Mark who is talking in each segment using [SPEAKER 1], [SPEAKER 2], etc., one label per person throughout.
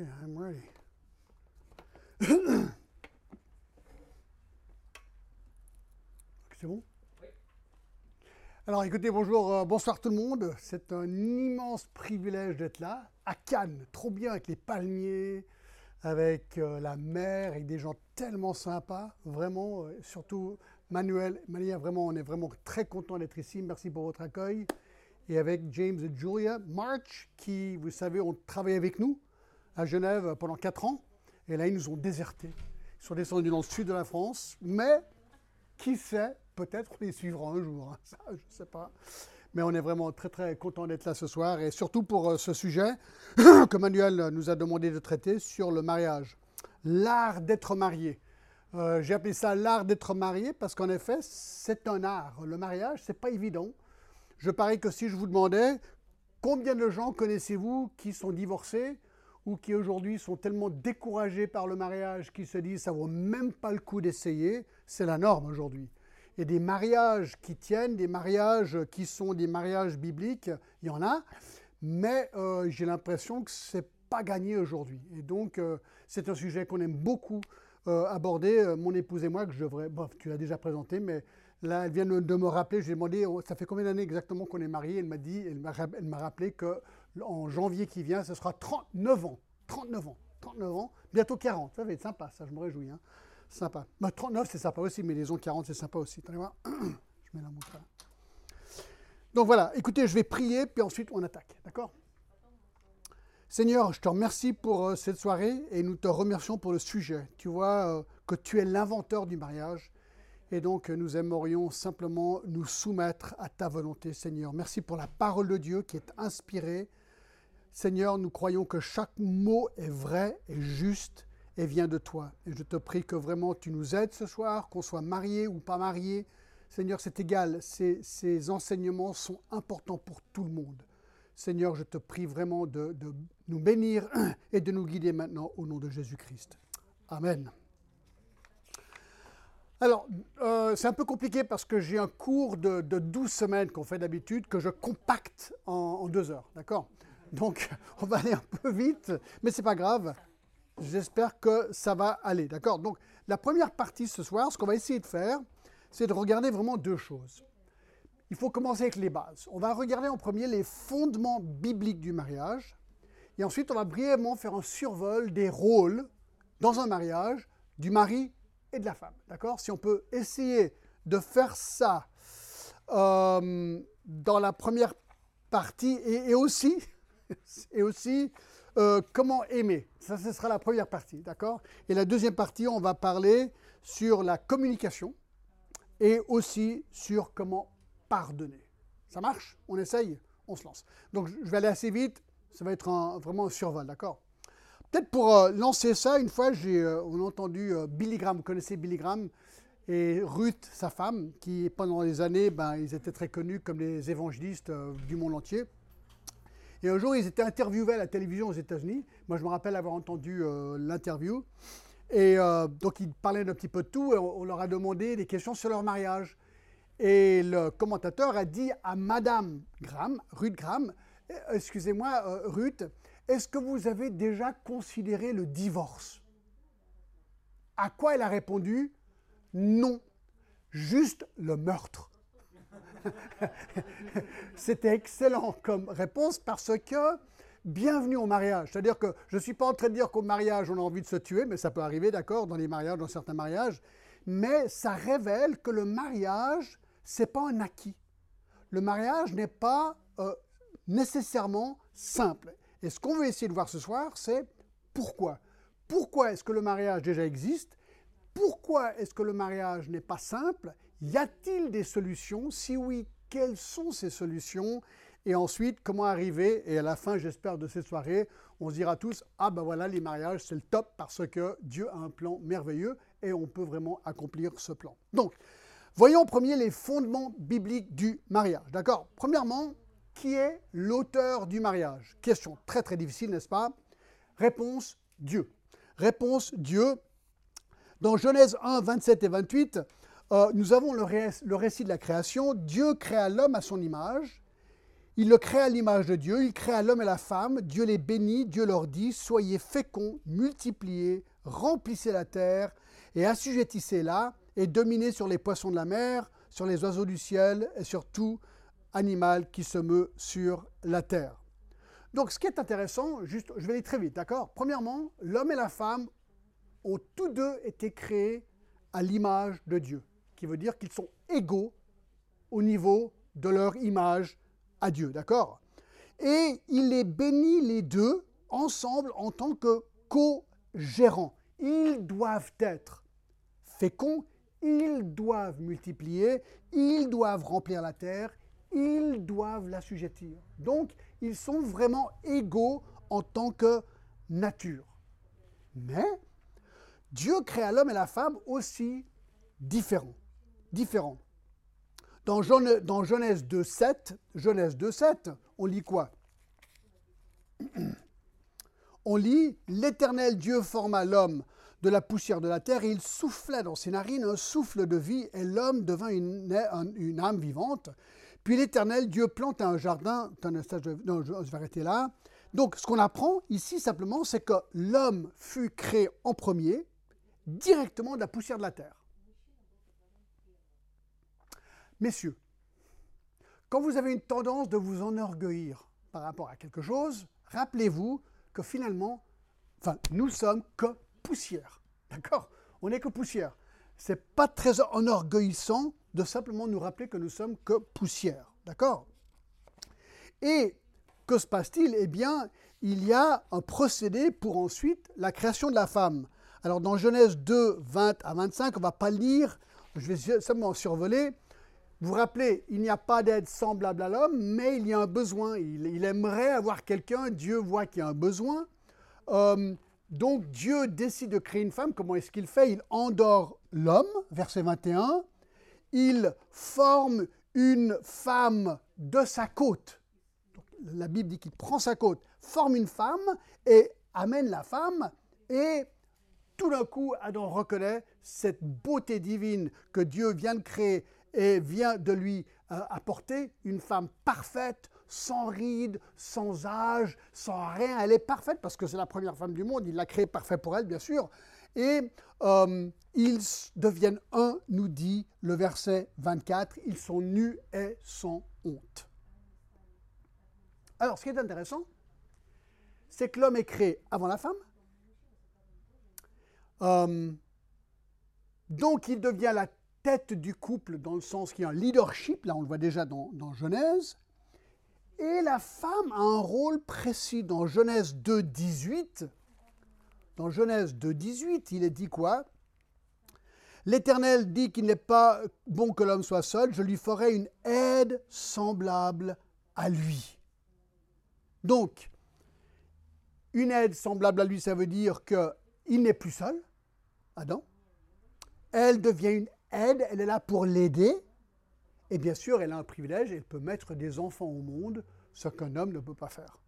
[SPEAKER 1] Okay, I'm ready. C'est bon? Alors écoutez, bonjour, euh, bonsoir tout le monde. C'est un immense privilège d'être là, à Cannes, trop bien avec les palmiers, avec euh, la mer, avec des gens tellement sympas, vraiment, euh, surtout Manuel, Manuel, vraiment, on est vraiment très content d'être ici. Merci pour votre accueil. Et avec James et Julia March, qui, vous savez, ont travaillé avec nous à Genève pendant quatre ans. Et là, ils nous ont désertés. Ils sont descendus dans le sud de la France. Mais, qui sait, peut-être on les suivra un jour. hein. Je ne sais pas. Mais on est vraiment très, très content d'être là ce soir. Et surtout pour euh, ce sujet que Manuel nous a demandé de traiter sur le mariage. L'art d'être marié. Euh, J'ai appelé ça l'art d'être marié parce qu'en effet, c'est un art. Le mariage, c'est pas évident. Je parie que si je vous demandais combien de gens connaissez-vous qui sont divorcés qui aujourd'hui sont tellement découragés par le mariage qu'ils se disent ça vaut même pas le coup d'essayer, c'est la norme aujourd'hui. Et des mariages qui tiennent, des mariages qui sont des mariages bibliques, il y en a, mais euh, j'ai l'impression que c'est pas gagné aujourd'hui. Et donc euh, c'est un sujet qu'on aime beaucoup euh, aborder, mon épouse et moi, que je devrais, bon, tu l'as déjà présenté, mais là elle vient de me rappeler, je lui ai demandé, oh, ça fait combien d'années exactement qu'on est mariés? Elle m'a dit, elle m'a rappelé que en janvier qui vient, ce sera 39 ans. 39 ans. 39 ans. Bientôt 40. Ça va être sympa, ça, je me réjouis. hein. Sympa. Bah, 39, c'est sympa aussi, mais les ans 40, c'est sympa aussi. Attendez. Je mets la montre là. Donc voilà, écoutez, je vais prier, puis ensuite on attaque. D'accord? Seigneur, je te remercie pour euh, cette soirée et nous te remercions pour le sujet. Tu vois euh, que tu es l'inventeur du mariage et donc euh, nous aimerions simplement nous soumettre à ta volonté, Seigneur. Merci pour la parole de Dieu qui est inspirée. Seigneur, nous croyons que chaque mot est vrai et juste et vient de toi. Et je te prie que vraiment tu nous aides ce soir, qu'on soit marié ou pas marié. Seigneur, c'est égal, ces, enseignements sont importants pour tout le monde. Seigneur, je te prie vraiment de, nous bénir et de nous guider maintenant au nom de Jésus-Christ. Amen. Alors, euh, c'est un peu compliqué parce que j'ai un cours de, de 12 semaines qu'on fait d'habitude que je compacte en deux heures, d'accord? Donc, on va aller un peu vite, mais c'est pas grave. J'espère que ça va aller, d'accord? Donc, la première partie ce soir, ce qu'on va essayer de faire, c'est de regarder vraiment deux choses. Il faut commencer avec les bases. On va regarder en premier les fondements bibliques du mariage, et ensuite on va brièvement faire un survol des rôles dans un mariage du mari et de la femme. D'accord? Si on peut essayer de faire ça euh, dans la première partie et, et aussi, et aussi euh, comment aimer. Ça, ce sera la première partie. D'accord? Et la deuxième partie, on va parler sur la communication et aussi sur comment pardonner. Ça marche? On essaye? On se lance. Donc je vais aller assez vite. Ça va être vraiment un survol, d'accord? Peut-être pour euh, lancer ça, une fois, j'ai euh, entendu Billy Graham, vous connaissez Billy Graham, et Ruth, sa femme, qui pendant les années, ben, ils étaient très connus comme les évangélistes du monde entier. Et un jour, ils étaient interviewés à la télévision aux États-Unis. Moi, je me rappelle avoir entendu euh, l'interview. Et euh, donc, ils parlaient d'un petit peu de tout, et on, leur a demandé des questions sur leur mariage. Et le commentateur a dit à Madame Graham, Ruth Graham, excusez-moi, euh, Ruth, est-ce que vous avez déjà considéré le divorce? À quoi elle a répondu Non, juste le meurtre. C'était excellent comme réponse parce que bienvenue au mariage. C'est-à-dire que je ne suis pas en train de dire qu'au mariage on a envie de se tuer, mais ça peut arriver, d'accord, dans les mariages, dans certains mariages. Mais ça révèle que le mariage, c'est pas un acquis. Le mariage n'est pas euh, nécessairement simple. Et ce qu'on veut essayer de voir ce soir, c'est pourquoi. Pourquoi est-ce que le mariage déjà existe? Pourquoi est-ce que le mariage n'est pas simple? Y a-t-il des solutions? Si oui, quelles sont ces solutions? Et ensuite, comment arriver? Et à la fin, j'espère, de cette soirée, on se dira tous, ah ben voilà, les mariages, c'est le top parce que Dieu a un plan merveilleux et on peut vraiment accomplir ce plan. Donc, voyons en premier les fondements bibliques du mariage. D'accord? Premièrement, qui est l'auteur du mariage? Question très très difficile, n'est-ce pas? Réponse, Dieu. Réponse, Dieu. Dans Genèse 1, 27 et 28, euh, nous avons le, ré- le récit de la création. Dieu créa l'homme à son image. Il le crée à l'image de Dieu, il crée l'homme et la femme, Dieu les bénit, Dieu leur dit, soyez féconds, multipliez, remplissez la terre et assujettissez-la et dominez sur les poissons de la mer, sur les oiseaux du ciel et sur tout animal qui se meut sur la terre. Donc ce qui est intéressant, juste, je vais aller très vite, d'accord? Premièrement, l'homme et la femme ont tous deux été créés à l'image de Dieu, qui veut dire qu'ils sont égaux au niveau de leur image à Dieu, d'accord? Et il les bénit les deux ensemble en tant que co-gérants. Ils doivent être féconds, ils doivent multiplier, ils doivent remplir la terre, ils doivent l'assujettir. Donc, ils sont vraiment égaux en tant que nature. Mais Dieu créa l'homme et la femme aussi différents. Différents. Dans, Genèse 2.7, Genèse 2.7, on lit quoi? On lit L'Éternel Dieu forma l'homme de la poussière de la terre et il souffla dans ses narines un souffle de vie et l'homme devint une, âme vivante. Puis l'Éternel Dieu planta un jardin. non, je vais arrêter là. Donc, ce qu'on apprend ici simplement, c'est que l'homme fut créé en premier, directement de la poussière de la terre. Messieurs, quand vous avez une tendance de vous enorgueillir par rapport à quelque chose, rappelez-vous que finalement, enfin, nous sommes que poussière. D'accord? On n'est que poussière. C'est pas très enorgueillissant de simplement nous rappeler que nous sommes que poussière. D'accord? Et que se passe-t-il? Eh bien, il y a un procédé pour ensuite la création de la femme. Alors dans Genèse 2, 20 à 25, on ne va pas lire, je vais simplement survoler. Vous rappelez, il n'y a pas d'aide semblable à l'homme, mais il y a un besoin. Il, aimerait avoir quelqu'un, Dieu voit qu'il y a un besoin. Euh, donc Dieu décide de créer une femme. Comment est-ce qu'il fait? Il endort l'homme, verset 21. Il forme une femme de sa côte. la Bible dit qu'il prend sa côte, forme une femme et amène la femme et tout d'un coup, Adam reconnaît cette beauté divine que Dieu vient de créer et vient de lui euh, apporter une femme parfaite, sans rides, sans âge, sans rien. Elle est parfaite parce que c'est la première femme du monde. Il l'a créée parfaite pour elle, bien sûr. Et euh, ils deviennent un, nous dit le verset 24. Ils sont nus et sans honte. Alors, ce qui est intéressant, c'est que l'homme est créé avant la femme euh, donc il devient la tête du couple dans le sens qu'il y a un leadership, là on le voit déjà dans, Genèse, et la femme a un rôle précis dans Genèse 2, 18. Dans Genèse 2, 18, il est dit quoi? L'Éternel dit qu'il n'est pas bon que l'homme soit seul, je lui ferai une aide semblable à lui. Donc, une aide semblable à lui, ça veut dire qu'il n'est plus seul, Adam. Elle devient une elle est là pour l'aider. Et bien sûr, elle a un privilège, elle peut mettre des enfants au monde, ce qu'un homme ne peut pas faire.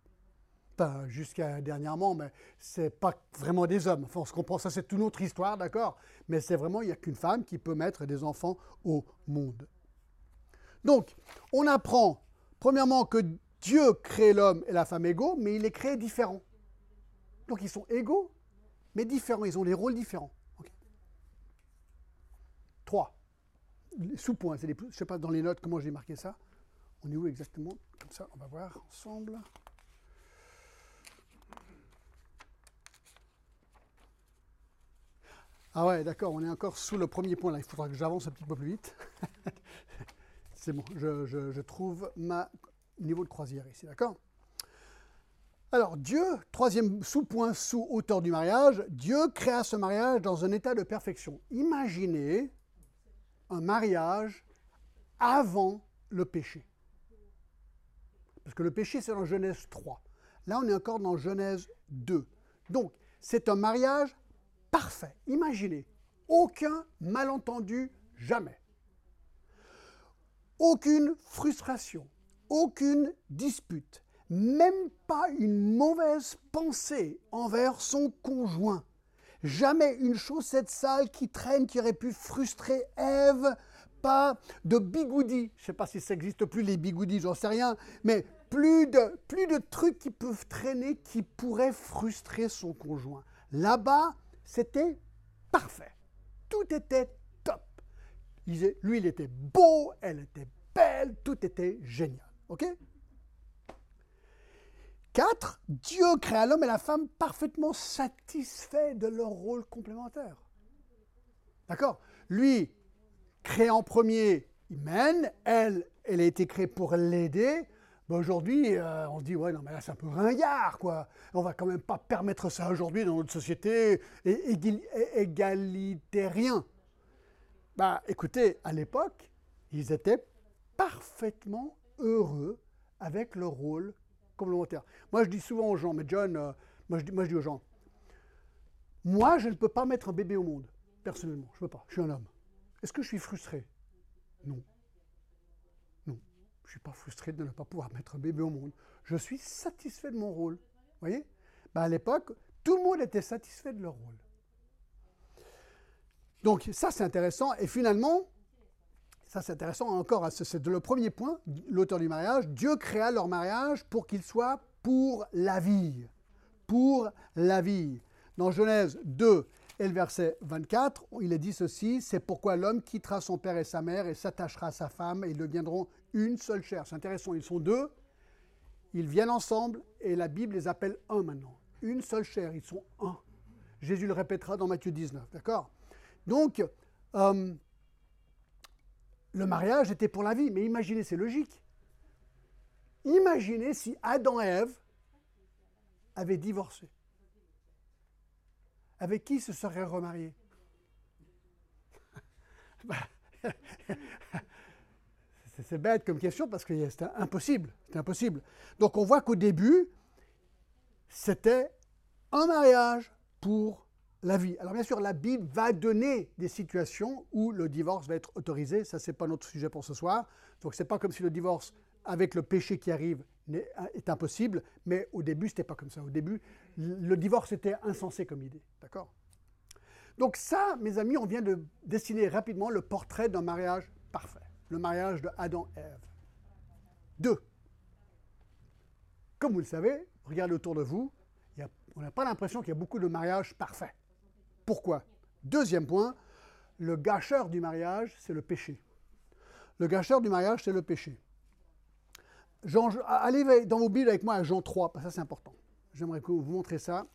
[SPEAKER 1] Pas jusqu'à dernièrement, mais ce n'est pas vraiment des hommes. Enfin, on se ça c'est une autre histoire, d'accord? Mais c'est vraiment, il n'y a qu'une femme qui peut mettre des enfants au monde. Donc, on apprend, premièrement, que Dieu crée l'homme et la femme égaux, mais il les crée différents. Donc, ils sont égaux, mais différents, ils ont des rôles différents. 3. Sous-points, je ne sais pas dans les notes comment j'ai marqué ça. On est où exactement? Comme ça, on va voir ensemble. Ah ouais, d'accord, on est encore sous le premier point là. Il faudra que j'avance un petit peu plus vite. C'est bon, je, je, trouve ma niveau de croisière ici, d'accord? Alors, Dieu, troisième sous-point sous hauteur du mariage, Dieu créa ce mariage dans un état de perfection. Imaginez un mariage avant le péché. Parce que le péché, c'est dans Genèse 3. Là, on est encore dans Genèse 2. Donc, c'est un mariage parfait. Imaginez, aucun malentendu, jamais. Aucune frustration, aucune dispute, même pas une mauvaise pensée envers son conjoint. Jamais une chaussette sale qui traîne qui aurait pu frustrer Ève pas de bigoudis. Je ne sais pas si ça n'existe plus, les bigoudis, j'en sais rien. Mais plus de, plus de trucs qui peuvent traîner qui pourraient frustrer son conjoint. Là-bas, c'était parfait. Tout était top. Lui, il était beau, elle était belle, tout était génial. OK? 4. Dieu créa l'homme et la femme parfaitement satisfaits de leur rôle complémentaire. D'accord? Lui, créé en premier, il mène, elle, elle a été créée pour l'aider. Aujourd'hui, euh, on se dit, ouais, non, mais là, c'est un peu ringard, quoi. On va quand même pas permettre ça aujourd'hui dans notre société égalitérien. Bah, écoutez, à l'époque, ils étaient parfaitement heureux avec leur rôle Moi, je dis souvent aux gens, mais John, euh, moi, je dis, moi, je dis aux gens, moi, je ne peux pas mettre un bébé au monde, personnellement. Je ne peux pas. Je suis un homme. Est-ce que je suis frustré? Non. Non. Je ne suis pas frustré de ne pas pouvoir mettre un bébé au monde. Je suis satisfait de mon rôle. Vous voyez? Ben, À l'époque, tout le monde était satisfait de leur rôle. Donc ça, c'est intéressant. Et finalement, ça c'est intéressant encore, hein, c'est le premier point, l'auteur du mariage, Dieu créa leur mariage pour qu'il soit pour la vie. Pour la vie. Dans Genèse 2 et le verset 24, il est dit ceci, c'est pourquoi l'homme quittera son père et sa mère et s'attachera à sa femme et ils deviendront une seule chair. C'est intéressant, ils sont deux, ils viennent ensemble et la Bible les appelle un maintenant. Une seule chair, ils sont un. Jésus le répétera dans Matthieu 19, d'accord? Donc, euh, le mariage était pour la vie, mais imaginez, c'est logique. Imaginez si Adam et Ève avaient divorcé. Avec qui se seraient remariés? C'est bête comme question parce que c'était impossible. C'était impossible. Donc on voit qu'au début, c'était un mariage pour la vie. Alors bien sûr, la Bible va donner des situations où le divorce va être autorisé. Ça, ce n'est pas notre sujet pour ce soir. Donc ce n'est pas comme si le divorce avec le péché qui arrive est, impossible, mais au début, ce n'était pas comme ça. Au début, le divorce était insensé comme idée. D'accord? Donc ça, mes amis, on vient de dessiner rapidement le portrait d'un mariage parfait. Le mariage de Adam et Ève. Deux. Comme vous le savez, regardez autour de vous, on n'a pas l'impression qu'il y a beaucoup de mariages parfaits. Pourquoi? Deuxième point, le gâcheur du mariage, c'est le péché. Le gâcheur du mariage, c'est le péché. Allez dans vos Bibles avec moi à Jean 3, parce que ça c'est important. J'aimerais vous montrer ça.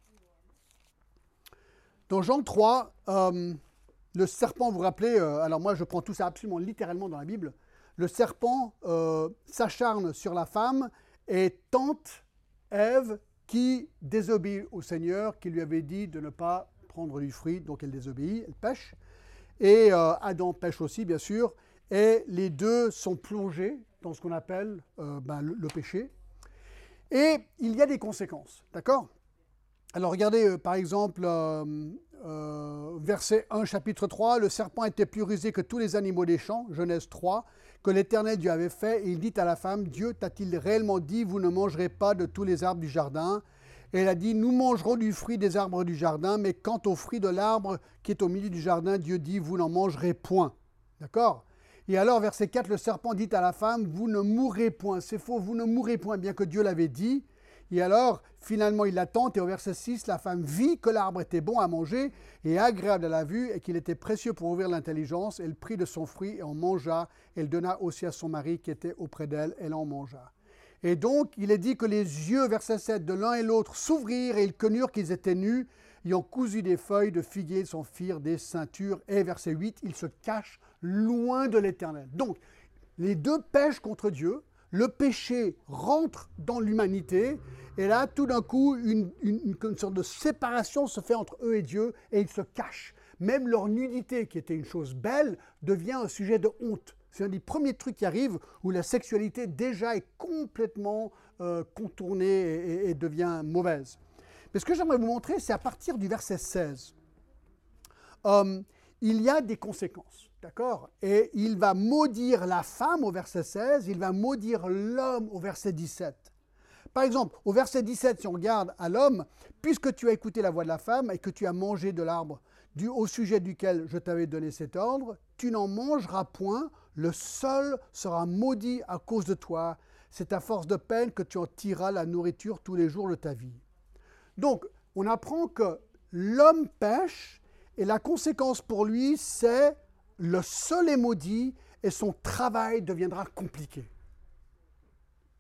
[SPEAKER 1] Dans Jean 3, euh, le serpent, vous vous rappelez, euh, alors moi je prends tout ça absolument littéralement dans la Bible, le serpent euh, s'acharne sur la femme et tente Ève qui désobéit au Seigneur qui lui avait dit de ne pas prendre du fruit, donc elle désobéit, elle pêche. Et euh, Adam pêche aussi, bien sûr. Et les deux sont plongés dans ce qu'on appelle euh, ben, le, péché. Et il y a des conséquences, d'accord? Alors regardez euh, par exemple verset 1 chapitre 3, le serpent était plus rusé que tous les animaux des champs, Genèse 3, que l'Éternel Dieu avait fait, et il dit à la femme, Dieu t'a-t-il réellement dit, vous ne mangerez pas de tous les arbres du jardin? Et elle a dit, nous mangerons du fruit des arbres du jardin, mais quant au fruit de l'arbre qui est au milieu du jardin, Dieu dit, vous n'en mangerez point. D'accord? Et alors, verset 4, le serpent dit à la femme, vous ne mourrez point. C'est faux, vous ne mourrez point, bien que Dieu l'avait dit. Et alors, finalement, il l'attend, et au verset 6, la femme vit que l'arbre était bon à manger et agréable à la vue, et qu'il était précieux pour ouvrir l'intelligence. Elle prit de son fruit et en mangea. Elle donna aussi à son mari qui était auprès d'elle, elle en mangea. Et donc, il est dit que les yeux, verset 7, de l'un et l'autre s'ouvrirent et ils connurent qu'ils étaient nus, ayant cousu des feuilles de figuier, ils s'en firent des ceintures. Et verset 8, ils se cachent loin de l'éternel. Donc, les deux pêchent contre Dieu, le péché rentre dans l'humanité, et là, tout d'un coup, une, une, sorte de séparation se fait entre eux et Dieu, et ils se cachent. Même leur nudité, qui était une chose belle, devient un sujet de honte. C'est un des premiers trucs qui arrivent où la sexualité déjà est complètement euh, contournée et, devient mauvaise. Mais ce que j'aimerais vous montrer, c'est à partir du verset 16. Euh, il y a des conséquences, d'accord? Et il va maudire la femme au verset 16, il va maudire l'homme au verset 17. Par exemple, au verset 17, si on regarde à l'homme, puisque tu as écouté la voix de la femme et que tu as mangé de l'arbre au sujet duquel je t'avais donné cet ordre, tu n'en mangeras point, le sol sera maudit à cause de toi. C'est à force de peine que tu en tireras la nourriture tous les jours de ta vie. Donc, on apprend que l'homme pêche et la conséquence pour lui, c'est le sol est maudit et son travail deviendra compliqué.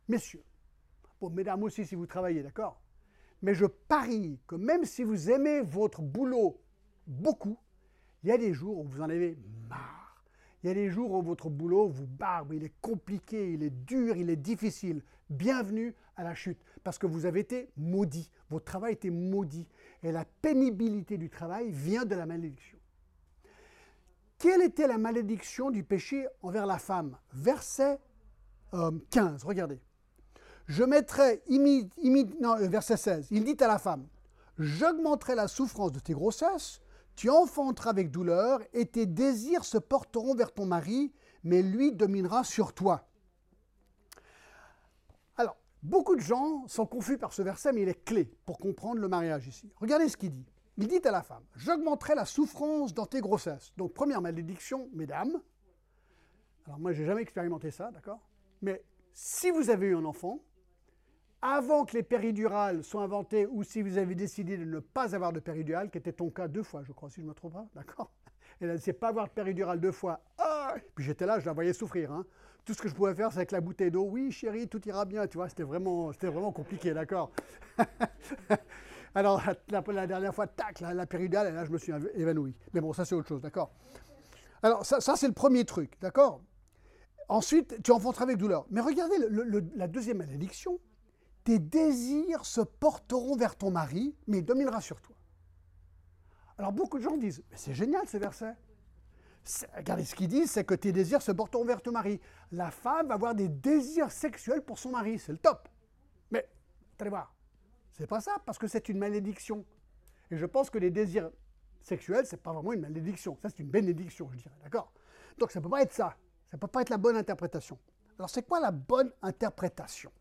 [SPEAKER 1] Messieurs, bon, mesdames aussi si vous travaillez, d'accord? Mais je parie que même si vous aimez votre boulot beaucoup, il y a des jours où vous en avez marre. Il y a des jours où votre boulot vous barbe, il est compliqué, il est dur, il est difficile. Bienvenue à la chute, parce que vous avez été maudit. Votre travail était maudit. Et la pénibilité du travail vient de la malédiction. Quelle était la malédiction du péché envers la femme? Verset 15, euh, regardez. Je mettrai, non, euh, verset 16, il dit à la femme, j'augmenterai la souffrance de tes grossesses, tu enfanteras avec douleur, et tes désirs se porteront vers ton mari, mais lui dominera sur toi. Alors, beaucoup de gens sont confus par ce verset, mais il est clé pour comprendre le mariage ici. Regardez ce qu'il dit. Il dit à la femme, j'augmenterai la souffrance dans tes grossesses. Donc, première malédiction, mesdames. Alors, moi, je n'ai jamais expérimenté ça, d'accord? Mais si vous avez eu un enfant, avant que les péridurales soient inventées ou si vous avez décidé de ne pas avoir de péridurale, qui était ton cas deux fois, je crois, si je ne me trompe pas, d'accord Elle ne sait pas avoir de péridurale deux fois. Ah Puis j'étais là, je la voyais souffrir. Hein. Tout ce que je pouvais faire, c'est avec la bouteille d'eau. Oui, chérie, tout ira bien. Tu vois, c'était vraiment, c'était vraiment compliqué, d'accord Alors, la, dernière fois, tac, la, péridurale, et là, je me suis évanoui. Mais bon, ça, c'est autre chose, d'accord Alors, ça, c'est le premier truc, d'accord Ensuite, tu enfanteras avec douleur. Mais regardez la deuxième malédiction tes désirs se porteront vers ton mari, mais il dominera sur toi. Alors beaucoup de gens disent, mais c'est génial ce verset. Regardez ce qu'il dit, c'est que tes désirs se porteront vers ton mari. La femme va avoir des désirs sexuels pour son mari, c'est le top. Mais, allez voir, c'est pas ça, parce que c'est une malédiction. Et je pense que les désirs sexuels, c'est pas vraiment une malédiction. Ça, c'est une bénédiction, je dirais, d'accord? Donc ça peut pas être ça. Ça peut pas être la bonne interprétation. Alors c'est quoi la bonne interprétation?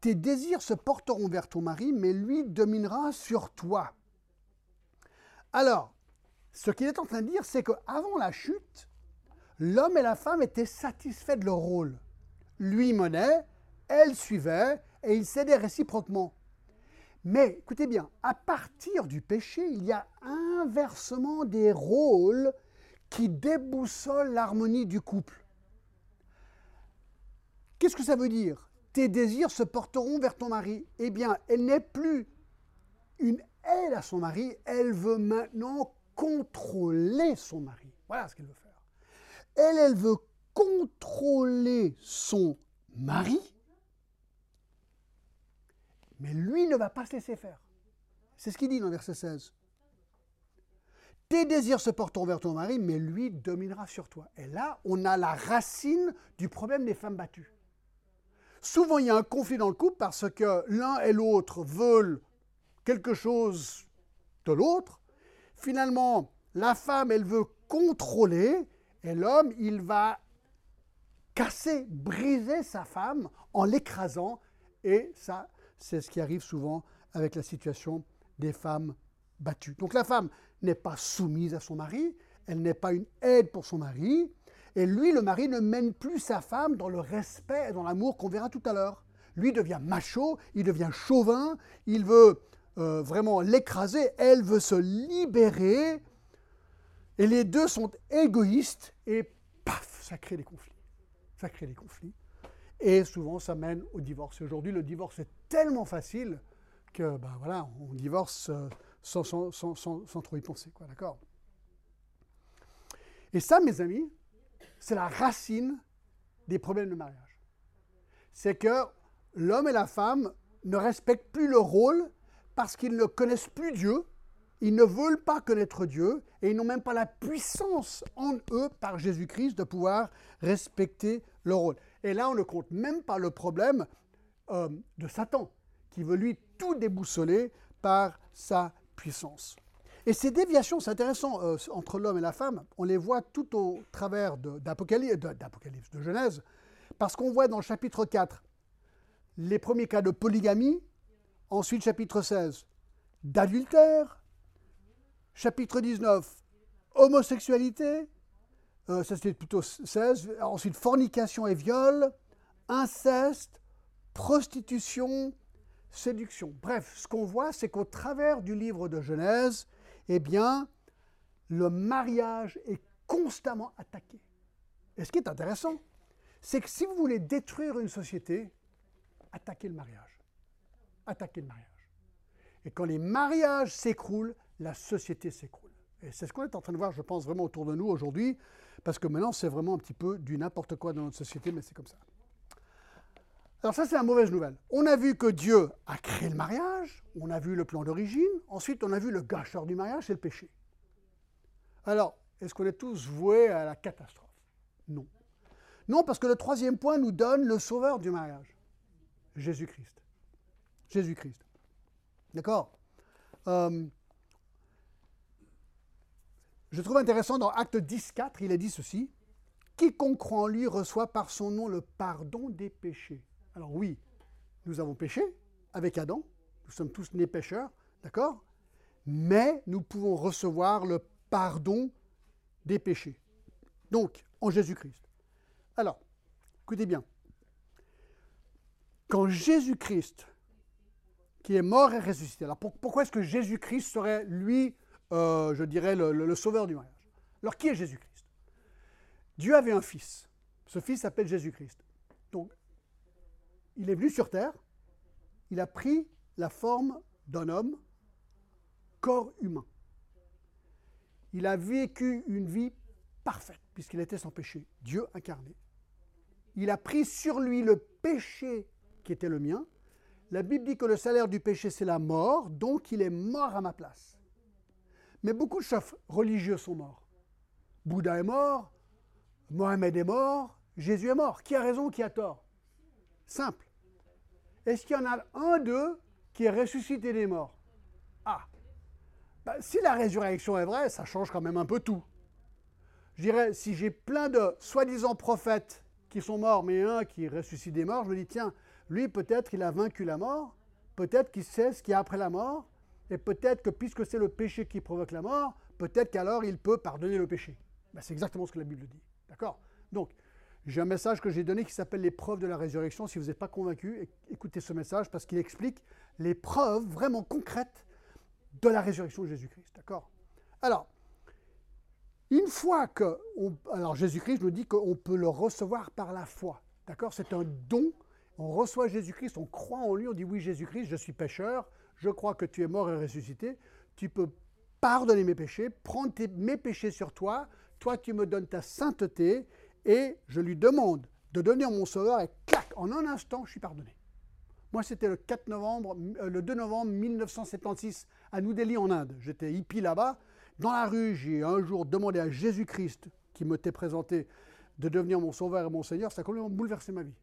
[SPEAKER 1] Tes désirs se porteront vers ton mari, mais lui dominera sur toi. Alors, ce qu'il est en train de dire, c'est qu'avant la chute, l'homme et la femme étaient satisfaits de leur rôle. Lui menait, elle suivait, et ils s'aidaient réciproquement. Mais écoutez bien, à partir du péché, il y a inversement des rôles qui déboussolent l'harmonie du couple. Qu'est-ce que ça veut dire? Tes désirs se porteront vers ton mari. Eh bien, elle n'est plus une aide à son mari, elle veut maintenant contrôler son mari. Voilà ce qu'elle veut faire. Elle, elle veut contrôler son mari, mais lui ne va pas se laisser faire. C'est ce qu'il dit dans verset 16. Tes désirs se porteront vers ton mari, mais lui dominera sur toi. Et là, on a la racine du problème des femmes battues. Souvent, il y a un conflit dans le couple parce que l'un et l'autre veulent quelque chose de l'autre. Finalement, la femme, elle veut contrôler et l'homme, il va casser, briser sa femme en l'écrasant. Et ça, c'est ce qui arrive souvent avec la situation des femmes battues. Donc la femme n'est pas soumise à son mari, elle n'est pas une aide pour son mari, et lui, le mari, ne mène plus sa femme dans le respect et dans l'amour qu'on verra tout à l'heure. Lui devient macho, il devient chauvin, il veut euh, vraiment l'écraser, elle veut se libérer. Et les deux sont égoïstes et paf, ça crée des conflits. Ça crée des conflits. Et souvent, ça mène au divorce. Aujourd'hui, le divorce est tellement facile que, ben voilà, on divorce euh, sans, sans, sans, sans, trop y penser, quoi, d'accord? Et ça, mes amis, c'est la racine des problèmes de mariage. C'est que l'homme et la femme ne respectent plus leur rôle parce qu'ils ne connaissent plus Dieu, ils ne veulent pas connaître Dieu et ils n'ont même pas la puissance en eux par Jésus-Christ de pouvoir respecter leur rôle. Et là, on ne compte même pas le problème euh, de Satan, qui veut lui tout déboussoler par sa puissance. Et ces déviations, c'est intéressant, euh, entre l'homme et la femme, on les voit tout au travers d'Apocalypse, de, de Genèse, parce qu'on voit dans le chapitre 4 les premiers cas de polygamie. Ensuite, chapitre 16, d'adultère. Chapitre 19, homosexualité. Euh, ça, c'était plutôt 16. Ensuite, fornication et viol. Inceste, prostitution, séduction. Bref, ce qu'on voit, c'est qu'au travers du livre de Genèse, eh bien, le mariage est constamment attaqué. Et ce qui est intéressant, c'est que si vous voulez détruire une société, attaquez le mariage. Attaquez le mariage. Et quand les mariages s'écroulent, la société s'écroule. Et c'est ce qu'on est en train de voir, je pense, vraiment autour de nous aujourd'hui, parce que maintenant, c'est vraiment un petit peu du n'importe quoi dans notre société, mais c'est comme ça. Alors ça, c'est la mauvaise nouvelle. On a vu que Dieu a créé le mariage, on a vu le plan d'origine, ensuite on a vu le gâcheur du mariage, c'est le péché. Alors, est-ce qu'on est tous voués à la catastrophe? Non. Non, parce que le troisième point nous donne le sauveur du mariage, Jésus-Christ. Jésus-Christ. D'accord? Euh, Je trouve intéressant dans Acte 10, 4, il est dit ceci Quiconque croit en lui reçoit par son nom le pardon des péchés. Alors, oui, nous avons péché avec Adam, nous sommes tous nés pécheurs, d'accord? Mais nous pouvons recevoir le pardon des péchés. Donc, en Jésus-Christ. Alors, écoutez bien. Quand Jésus-Christ, qui est mort et ressuscité, alors pourquoi est-ce que Jésus-Christ serait, lui, euh, je dirais, le, sauveur du mariage? Alors, qui est Jésus-Christ? Dieu avait un fils. Ce fils s'appelle Jésus-Christ. Donc, il est venu sur terre, il a pris la forme d'un homme, corps humain. Il a vécu une vie parfaite, puisqu'il était sans péché, Dieu incarné. Il a pris sur lui le péché qui était le mien. La Bible dit que le salaire du péché, c'est la mort, donc il est mort à ma place. Mais beaucoup de chefs religieux sont morts. Bouddha est mort, Mohamed est mort, Jésus est mort. Qui a raison, qui a tort? Simple. Est-ce qu'il y en a un d'eux qui est ressuscité des morts? Ah bah, Si la résurrection est vraie, ça change quand même un peu tout. Je dirais, si j'ai plein de soi-disant prophètes qui sont morts, mais un qui ressuscite des morts, je me dis, tiens, lui peut-être il a vaincu la mort, peut-être qu'il sait ce qu'il y a après la mort, et peut-être que puisque c'est le péché qui provoque la mort, peut-être qu'alors il peut pardonner le péché. Ben, c'est exactement ce que la Bible dit. D'accord? Donc, j'ai un message que j'ai donné qui s'appelle les preuves de la résurrection. Si vous n'êtes pas convaincu, écoutez ce message parce qu'il explique les preuves vraiment concrètes de la résurrection de Jésus-Christ. D'accord? Alors, une fois que. alors, Jésus-Christ nous dit qu'on peut le recevoir par la foi. D'accord? C'est un don. On reçoit Jésus-Christ, on croit en lui, on dit Oui, Jésus-Christ, je suis pécheur, je crois que tu es mort et ressuscité. Tu peux pardonner mes péchés, prendre mes péchés sur toi. Toi, tu me donnes ta sainteté et je lui demande de donner mon sauveur et clac, en un instant, je suis pardonné. Moi, c'était le 4 novembre, euh, le 2 novembre 1976 à New Delhi en Inde. J'étais hippie là-bas. Dans la rue, j'ai un jour demandé à Jésus-Christ, qui m'était présenté, de devenir mon sauveur et mon Seigneur. Ça a complètement bouleversé ma vie.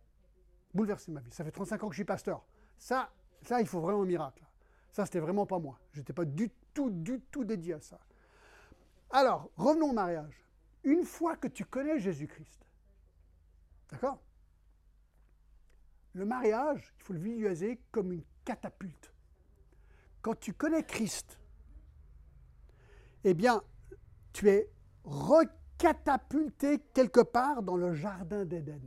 [SPEAKER 1] Bouleversé ma vie. Ça fait 35 ans que je suis pasteur. Ça, ça il faut vraiment un miracle. Ça, c'était vraiment pas moi. Je n'étais pas du tout, du tout dédié à ça. Alors, revenons au mariage une fois que tu connais Jésus-Christ, d'accord? Le mariage, il faut le visualiser comme une catapulte. Quand tu connais Christ, eh bien, tu es recatapulté quelque part dans le jardin d'Éden.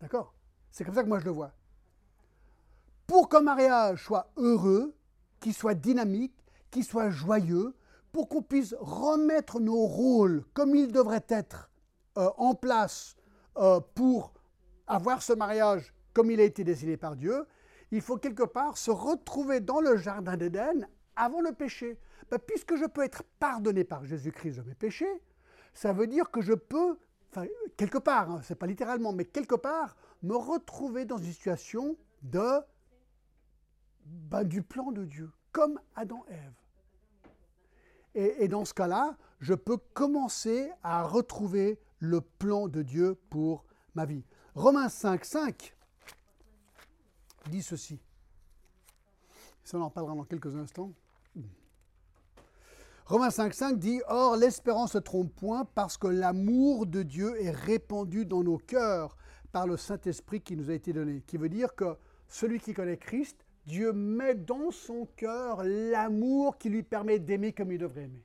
[SPEAKER 1] D'accord? C'est comme ça que moi je le vois. Pour qu'un mariage soit heureux, qu'il soit dynamique, qu'il soit joyeux, pour qu'on puisse remettre nos rôles comme ils devraient être euh, en place euh, pour avoir ce mariage comme il a été décidé par Dieu, il faut quelque part se retrouver dans le jardin d'Éden avant le péché. Ben, puisque je peux être pardonné par Jésus-Christ de mes péchés, ça veut dire que je peux, quelque part, hein, ce n'est pas littéralement, mais quelque part, me retrouver dans une situation de, ben, du plan de Dieu, comme Adam et Ève. Et, dans ce cas-là, je peux commencer à retrouver le plan de Dieu pour ma vie. Romains 5, 5 dit ceci. Ça, on en parlera dans quelques instants. Romains 5, 5 dit Or, l'espérance ne trompe point parce que l'amour de Dieu est répandu dans nos cœurs par le Saint-Esprit qui nous a été donné, qui veut dire que celui qui connaît Christ, Dieu met dans son cœur l'amour qui lui permet d'aimer comme il devrait aimer.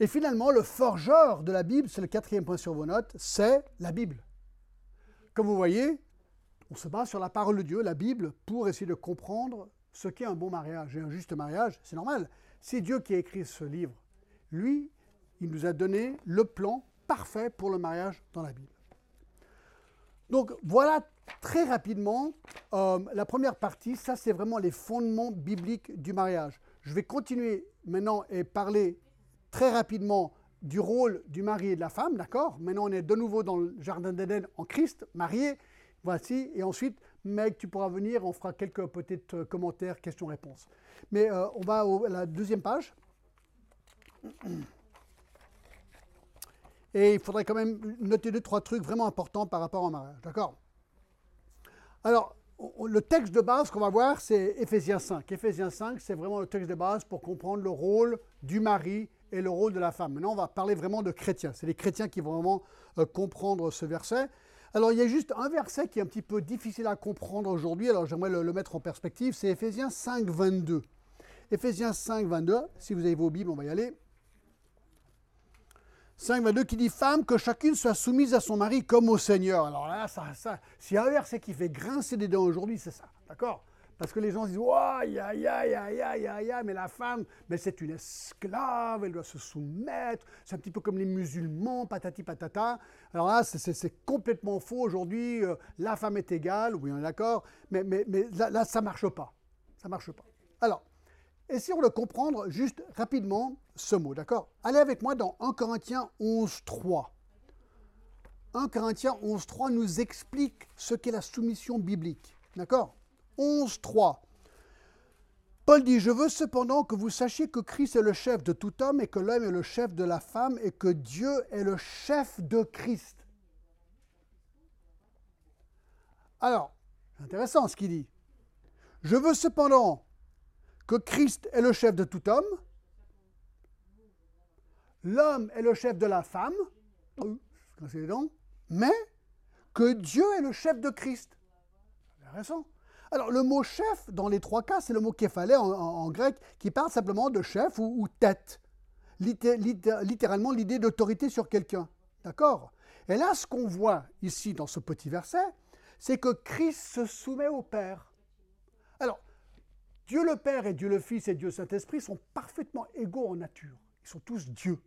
[SPEAKER 1] Et finalement, le forgeur de la Bible, c'est le quatrième point sur vos notes, c'est la Bible. Comme vous voyez, on se base sur la parole de Dieu, la Bible, pour essayer de comprendre ce qu'est un bon mariage et un juste mariage. C'est normal. C'est Dieu qui a écrit ce livre. Lui, il nous a donné le plan parfait pour le mariage dans la Bible. Donc voilà très rapidement euh, la première partie. Ça, c'est vraiment les fondements bibliques du mariage. Je vais continuer maintenant et parler très rapidement du rôle du mari et de la femme, d'accord? Maintenant, on est de nouveau dans le jardin d'Éden en Christ, marié. Voici, et ensuite, Meg, tu pourras venir, on fera quelques peut-être euh, commentaires, questions-réponses. Mais euh, on va à la deuxième page. Et il faudrait quand même noter deux, trois trucs vraiment importants par rapport au mariage, d'accord? Alors, le texte de base qu'on va voir, c'est Éphésiens 5. Éphésiens 5, c'est vraiment le texte de base pour comprendre le rôle du mari et le rôle de la femme. Maintenant, on va parler vraiment de chrétiens. C'est les chrétiens qui vont vraiment euh, comprendre ce verset. Alors, il y a juste un verset qui est un petit peu difficile à comprendre aujourd'hui, alors j'aimerais le, mettre en perspective, c'est Éphésiens 5, 22. Éphésiens 5, 22, si vous avez vos Bibles, on va y aller. 5, 22 qui dit Femme, que chacune soit soumise à son mari comme au Seigneur. Alors là, ça, ça, s'il y a un verset qui fait grincer des dents aujourd'hui, c'est ça. D'accord? Parce que les gens disent, aïe, aïe, aïe, aïe, aïe, aïe, mais la femme, mais c'est une esclave, elle doit se soumettre, c'est un petit peu comme les musulmans, patati patata. Alors là, c'est complètement faux aujourd'hui, euh, la femme est égale, oui, on est d'accord, mais, mais, mais là, ça ne marche pas. Ça marche pas. Alors, essayons de comprendre juste rapidement ce mot, d'accord? Allez avec moi dans 1 Corinthiens 11, 3. 1 Corinthiens 11, 3 nous explique ce qu'est la soumission biblique, d'accord? 11, 3. Paul dit, je veux cependant que vous sachiez que Christ est le chef de tout homme et que l'homme est le chef de la femme et que Dieu est le chef de Christ. Alors, intéressant ce qu'il dit. Je veux cependant que Christ est le chef de tout homme, l'homme est le chef de la femme, mais que Dieu est le chef de Christ. Intéressant. Alors, le mot chef, dans les trois cas, c'est le mot képhalé en, en, grec, qui parle simplement de chef ou, tête. littéralement, l'idée d'autorité sur quelqu'un. D'accord? Et là, ce qu'on voit ici dans ce petit verset, c'est que Christ se soumet au Père. Alors, Dieu le Père et Dieu le Fils et Dieu Saint-Esprit sont parfaitement égaux en nature. Ils sont tous Dieu.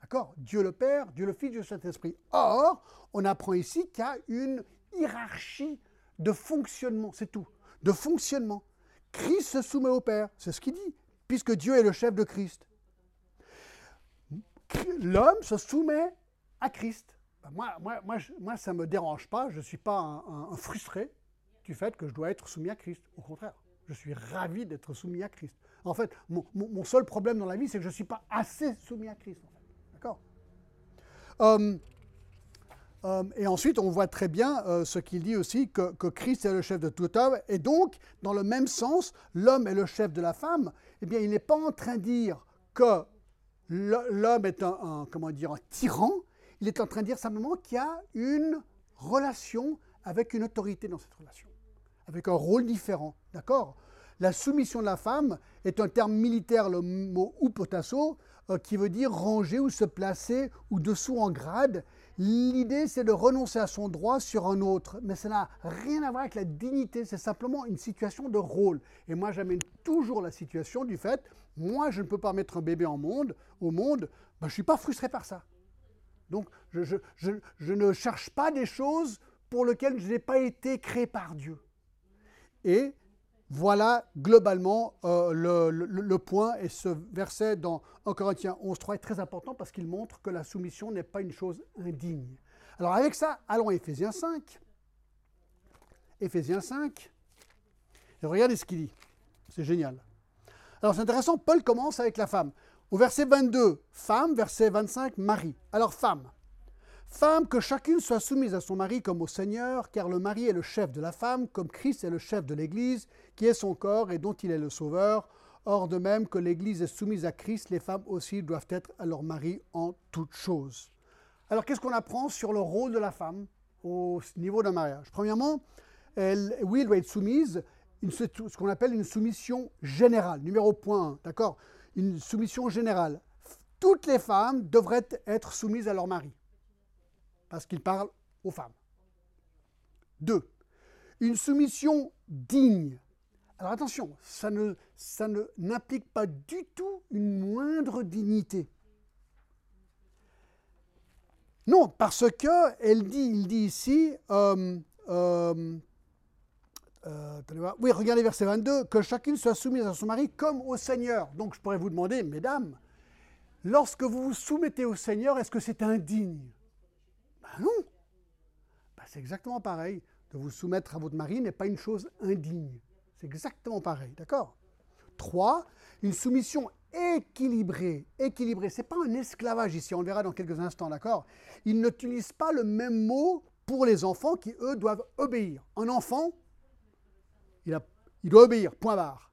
[SPEAKER 1] D'accord? Dieu le Père, Dieu le Fils, Dieu le Saint-Esprit. Or, on apprend ici qu'il y a une hiérarchie de fonctionnement, c'est tout de fonctionnement. Christ se soumet au Père, c'est ce qu'il dit, puisque Dieu est le chef de Christ. L'homme se soumet à Christ. Ben, moi, ça ne me dérange pas, je ne suis pas un, frustré du fait que je dois être soumis à Christ. Au contraire, je suis ravi d'être soumis à Christ. En fait, mon, seul problème dans la vie, c'est que je ne suis pas assez soumis à Christ. D'accord hum, euh, et ensuite, on voit très bien euh, ce qu'il dit aussi, que, Christ est le chef de tout homme. Et donc, dans le même sens, l'homme est le chef de la femme. Eh bien, il n'est pas en train de dire que l'homme est un, comment dire, un tyran. Il est en train de dire simplement qu'il y a une relation avec une autorité dans cette relation, avec un rôle différent. D'accord? La soumission de la femme est un terme militaire, le mot upotasso, euh, qui veut dire ranger ou se placer ou dessous en grade. L'idée, c'est de renoncer à son droit sur un autre, mais ça n'a rien à voir avec la dignité, c'est simplement une situation de rôle. Et moi, j'amène toujours la situation du fait, moi, je ne peux pas mettre un bébé en monde, au monde, ben, je ne suis pas frustré par ça. Donc, je, je ne cherche pas des choses pour lesquelles je n'ai pas été créé par Dieu. Et voilà globalement euh, le, point, et ce verset dans 1 Corinthiens 11.3 est très important parce qu'il montre que la soumission n'est pas une chose indigne. Alors avec ça, allons à Éphésiens 5. Éphésiens 5. Et regardez ce qu'il dit. C'est génial. Alors c'est intéressant, Paul commence avec la femme. Au verset 22, femme, verset 25, mari. Alors femme. Femme, que chacune soit soumise à son mari comme au Seigneur, car le mari est le chef de la femme, comme Christ est le chef de l'Église, qui est son corps et dont il est le Sauveur. Or, de même que l'Église est soumise à Christ, les femmes aussi doivent être à leur mari en toutes choses. Alors qu'est-ce qu'on apprend sur le rôle de la femme au niveau d'un mariage? Premièrement, elle, oui, elle doit être soumise, ce qu'on appelle une soumission générale, numéro point 1, d'accord? Une soumission générale. Toutes les femmes devraient être soumises à leur mari, parce qu'il parle aux femmes. Deux, une soumission digne. Alors attention, ça ne, ça ne, n'implique pas du tout une moindre dignité. Non, parce que elle dit, il dit ici, euh, euh, euh, oui, regardez verset 22, que chacune soit soumise à son mari comme au Seigneur. Donc je pourrais vous demander, mesdames, lorsque vous vous soumettez au Seigneur, est-ce que c'est indigne? Ben non. Ben, c'est exactement pareil. De vous soumettre à votre mari n'est pas une chose indigne. C'est exactement pareil, d'accord? 3. Une soumission équilibrée. Équilibrée, ce n'est pas un esclavage ici, on le verra dans quelques instants, d'accord? Il n'utilise pas le même mot pour les enfants qui, eux, doivent obéir. Un enfant, il doit obéir, point barre.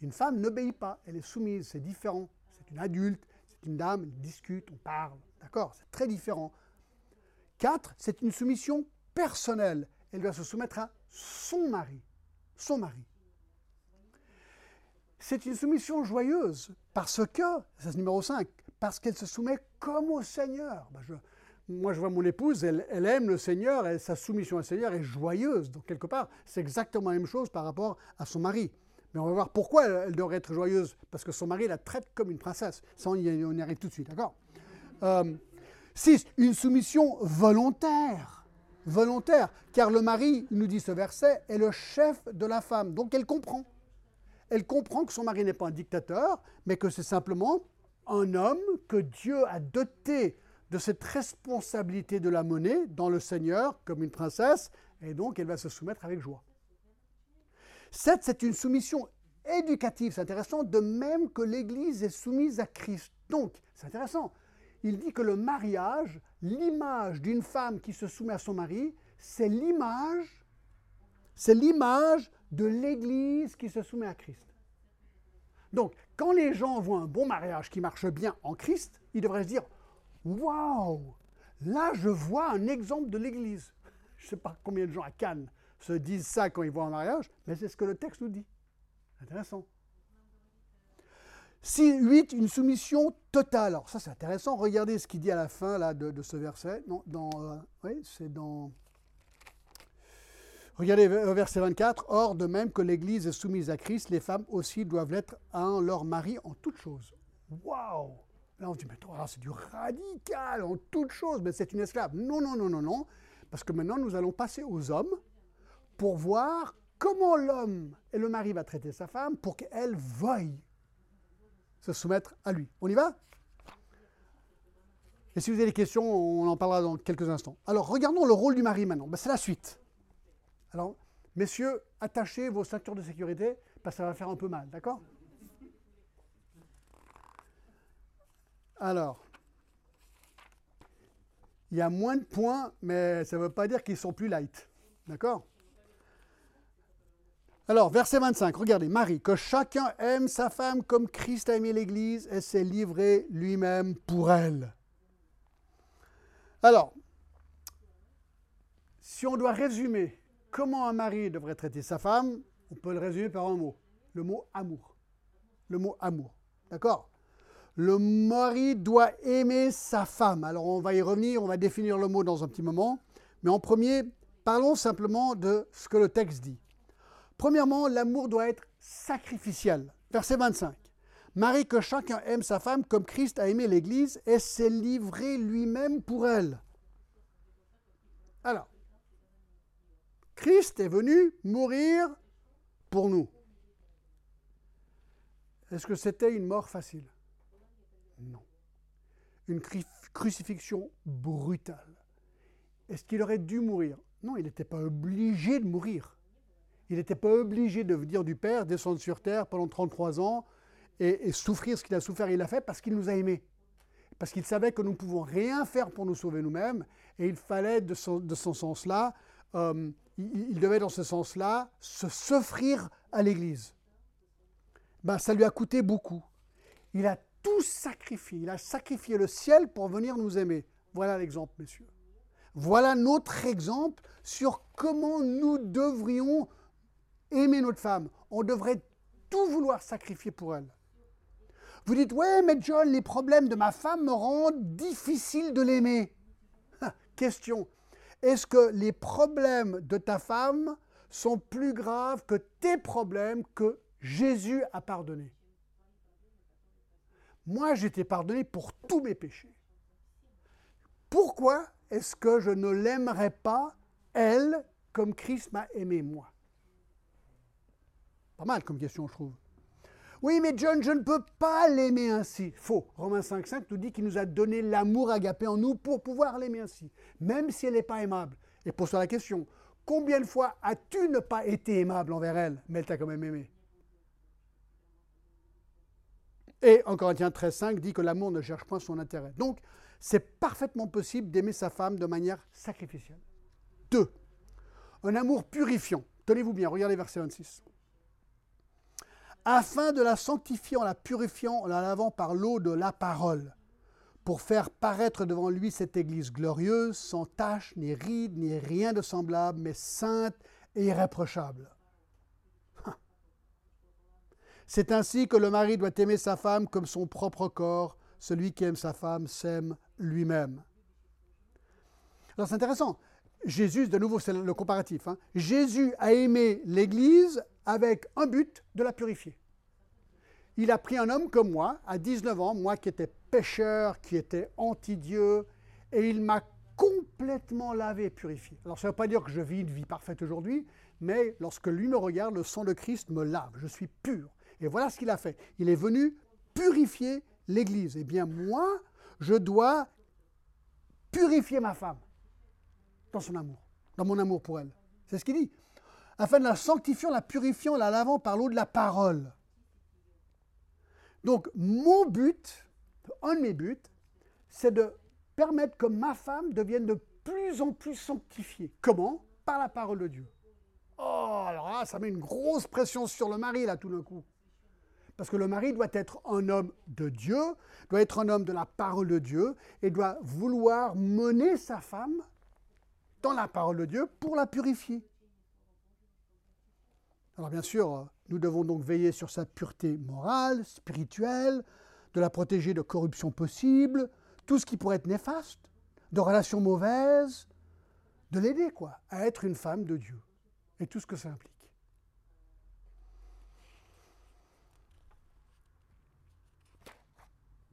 [SPEAKER 1] Une femme n'obéit pas, elle est soumise, c'est différent. C'est une adulte, c'est une dame, elle discute, on parle, d'accord? C'est très différent. 4. C'est une soumission personnelle. Elle doit se soumettre à son mari. Son mari c'est une soumission joyeuse, parce que, c'est numéro 5, parce qu'elle se soumet comme au Seigneur. Ben, moi, je vois mon épouse, elle, aime le Seigneur, et sa soumission au Seigneur est joyeuse. Donc, quelque part, c'est exactement la même chose par rapport à son mari. Mais on va voir pourquoi elle, devrait être joyeuse. Parce que son mari la traite comme une princesse. Ça, on y, arrive tout de suite, d'accord? 6. Euh, une soumission volontaire. Volontaire. Car le mari, nous dit ce verset, est le chef de la femme. Donc, elle comprend elle comprend que son mari n'est pas un dictateur, mais que c'est simplement un homme que Dieu a doté de cette responsabilité de la monnaie dans le Seigneur comme une princesse, et donc elle va se soumettre avec joie. 7, c'est une soumission éducative, c'est intéressant, de même que l'Église est soumise à Christ. Donc, c'est intéressant, il dit que le mariage, l'image d'une femme qui se soumet à son mari, c'est l'image, c'est l'image de l'Église qui se soumet à Christ. Donc, quand les gens voient un bon mariage qui marche bien en Christ, ils devraient se dire Waouh Là, je vois un exemple de l'Église. Je ne sais pas combien de gens à Cannes se disent ça quand ils voient un mariage, mais c'est ce que le texte nous dit. Intéressant. 6, 8, une soumission totale. Alors ça c'est intéressant, regardez ce qu'il dit à la fin là, de, ce verset. Non, dans, euh, oui, c'est dans Regardez verset 24. Or, de même que l'Église est soumise à Christ, les femmes aussi doivent l'être à leur mari en toutes choses. Waouh Là, on se dit, mais c'est du radical en toutes choses, mais c'est une esclave. Non, non, non, non, non. Parce que maintenant, nous allons passer aux hommes pour voir comment l'homme et le mari va traiter sa femme pour qu'elle veuille se soumettre à lui. On y va? Et si vous avez des questions, on en parlera dans quelques instants. Alors, regardons le rôle du mari maintenant. Ben, c'est la suite. Alors, messieurs, attachez vos ceintures de sécurité, parce que ça va faire un peu mal, d'accord? Alors, il y a moins de points, mais ça ne veut pas dire qu'ils sont plus light. D'accord? Alors, verset 25, regardez, Marie, que chacun aime sa femme comme Christ a aimé l'Église et s'est livré lui-même pour elle. Alors, si on doit résumer comment un mari devrait traiter sa femme, on peut le résumer par un mot, le mot amour. Le mot amour. D'accord? Le mari doit aimer sa femme. Alors on va y revenir, on va définir le mot dans un petit moment. Mais en premier, parlons simplement de ce que le texte dit. Premièrement, l'amour doit être sacrificiel. Verset 25. Marie, que chacun aime sa femme comme Christ a aimé l'Église et s'est livré lui-même pour elle. Alors, Christ est venu mourir pour nous. Est-ce que c'était une mort facile? Non. Une crucifixion brutale. Est-ce qu'il aurait dû mourir? Non, il n'était pas obligé de mourir. Il n'était pas obligé de venir du Père, descendre sur terre pendant 33 ans et, souffrir ce qu'il a souffert. Il l'a fait parce qu'il nous a aimés. Parce qu'il savait que nous ne pouvons rien faire pour nous sauver nous-mêmes. Et il fallait, de son, sens-là, euh, il, devait dans ce sens-là se s'offrir à l'Église. Ben, ça lui a coûté beaucoup. Il a tout sacrifié. Il a sacrifié le ciel pour venir nous aimer. Voilà l'exemple, messieurs. Voilà notre exemple sur comment nous devrions aimer notre femme. On devrait tout vouloir sacrifier pour elle. Vous dites, ouais, mais John, les problèmes de ma femme me rendent difficile de l'aimer. Question, est-ce que les problèmes de ta femme sont plus graves que tes problèmes que Jésus a pardonnés? Moi, j'étais pardonné pour tous mes péchés. Pourquoi est-ce que je ne l'aimerais pas, elle, comme Christ m'a aimé moi? Pas mal comme question, je trouve. Oui, mais John, je ne peux pas l'aimer ainsi. Faux. Romains 5,5 nous dit qu'il nous a donné l'amour agapé en nous pour pouvoir l'aimer ainsi, même si elle n'est pas aimable. Et pose-toi la question combien de fois as-tu ne pas été aimable envers elle, mais elle t'a quand même aimé Et en Corinthiens 13,5 dit que l'amour ne cherche point son intérêt. Donc, c'est parfaitement possible d'aimer sa femme de manière sacrificielle. Deux, un amour purifiant. Tenez-vous bien, regardez verset 26 afin de la sanctifier en la purifiant, en la lavant par l'eau de la parole, pour faire paraître devant lui cette Église glorieuse, sans tache, ni ride, ni rien de semblable, mais sainte et irréprochable. Hein. C'est ainsi que le mari doit aimer sa femme comme son propre corps. Celui qui aime sa femme s'aime lui-même. Alors c'est intéressant. Jésus, de nouveau, c'est le comparatif. Hein. Jésus a aimé l'Église avec un but de la purifier. Il a pris un homme comme moi, à 19 ans, moi qui étais pécheur, qui était anti-Dieu, et il m'a complètement lavé et purifié. Alors ça ne veut pas dire que je vis une vie parfaite aujourd'hui, mais lorsque lui me regarde, le sang de Christ me lave, je suis pur. Et voilà ce qu'il a fait. Il est venu purifier l'Église. Eh bien moi, je dois purifier ma femme dans son amour, dans mon amour pour elle. C'est ce qu'il dit afin de la sanctifiant, la purifiant, la lavant par l'eau de la parole. Donc, mon but, un de mes buts, c'est de permettre que ma femme devienne de plus en plus sanctifiée. Comment? Par la parole de Dieu. Oh, alors là, ça met une grosse pression sur le mari, là, tout d'un coup. Parce que le mari doit être un homme de Dieu, doit être un homme de la parole de Dieu, et doit vouloir mener sa femme dans la parole de Dieu pour la purifier. Alors bien sûr, nous devons donc veiller sur sa pureté morale, spirituelle, de la protéger de corruption possible, tout ce qui pourrait être néfaste, de relations mauvaises, de l'aider quoi, à être une femme de Dieu et tout ce que ça implique.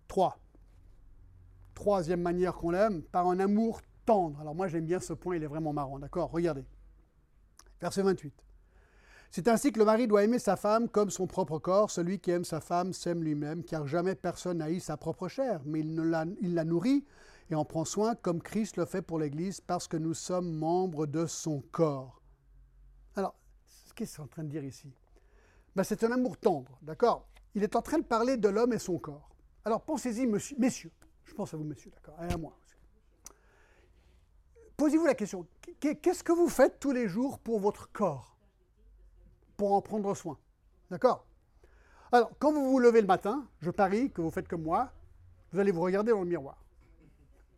[SPEAKER 1] Trois. Troisième manière qu'on l'aime, par un amour Alors moi j'aime bien ce point, il est vraiment marrant, d'accord Regardez. Verset 28. C'est ainsi que le mari doit aimer sa femme comme son propre corps. Celui qui aime sa femme s'aime lui-même, car jamais personne n'haït sa propre chair, mais il, la, nourrit et en prend soin comme Christ le fait pour l'Église, parce que nous sommes membres de son corps. Alors, qu'est-ce qu'il est en train de dire ici ben, C'est un amour tendre, d'accord? Il est en train de parler de l'homme et son corps. Alors pensez-y, messieurs. Je pense à vous, messieurs, d'accord Et à moi. Posez-vous la question, qu'est-ce que vous faites tous les jours pour votre corps? Pour en prendre soin. D'accord? Alors, quand vous vous levez le matin, je parie que vous faites comme moi, vous allez vous regarder dans le miroir.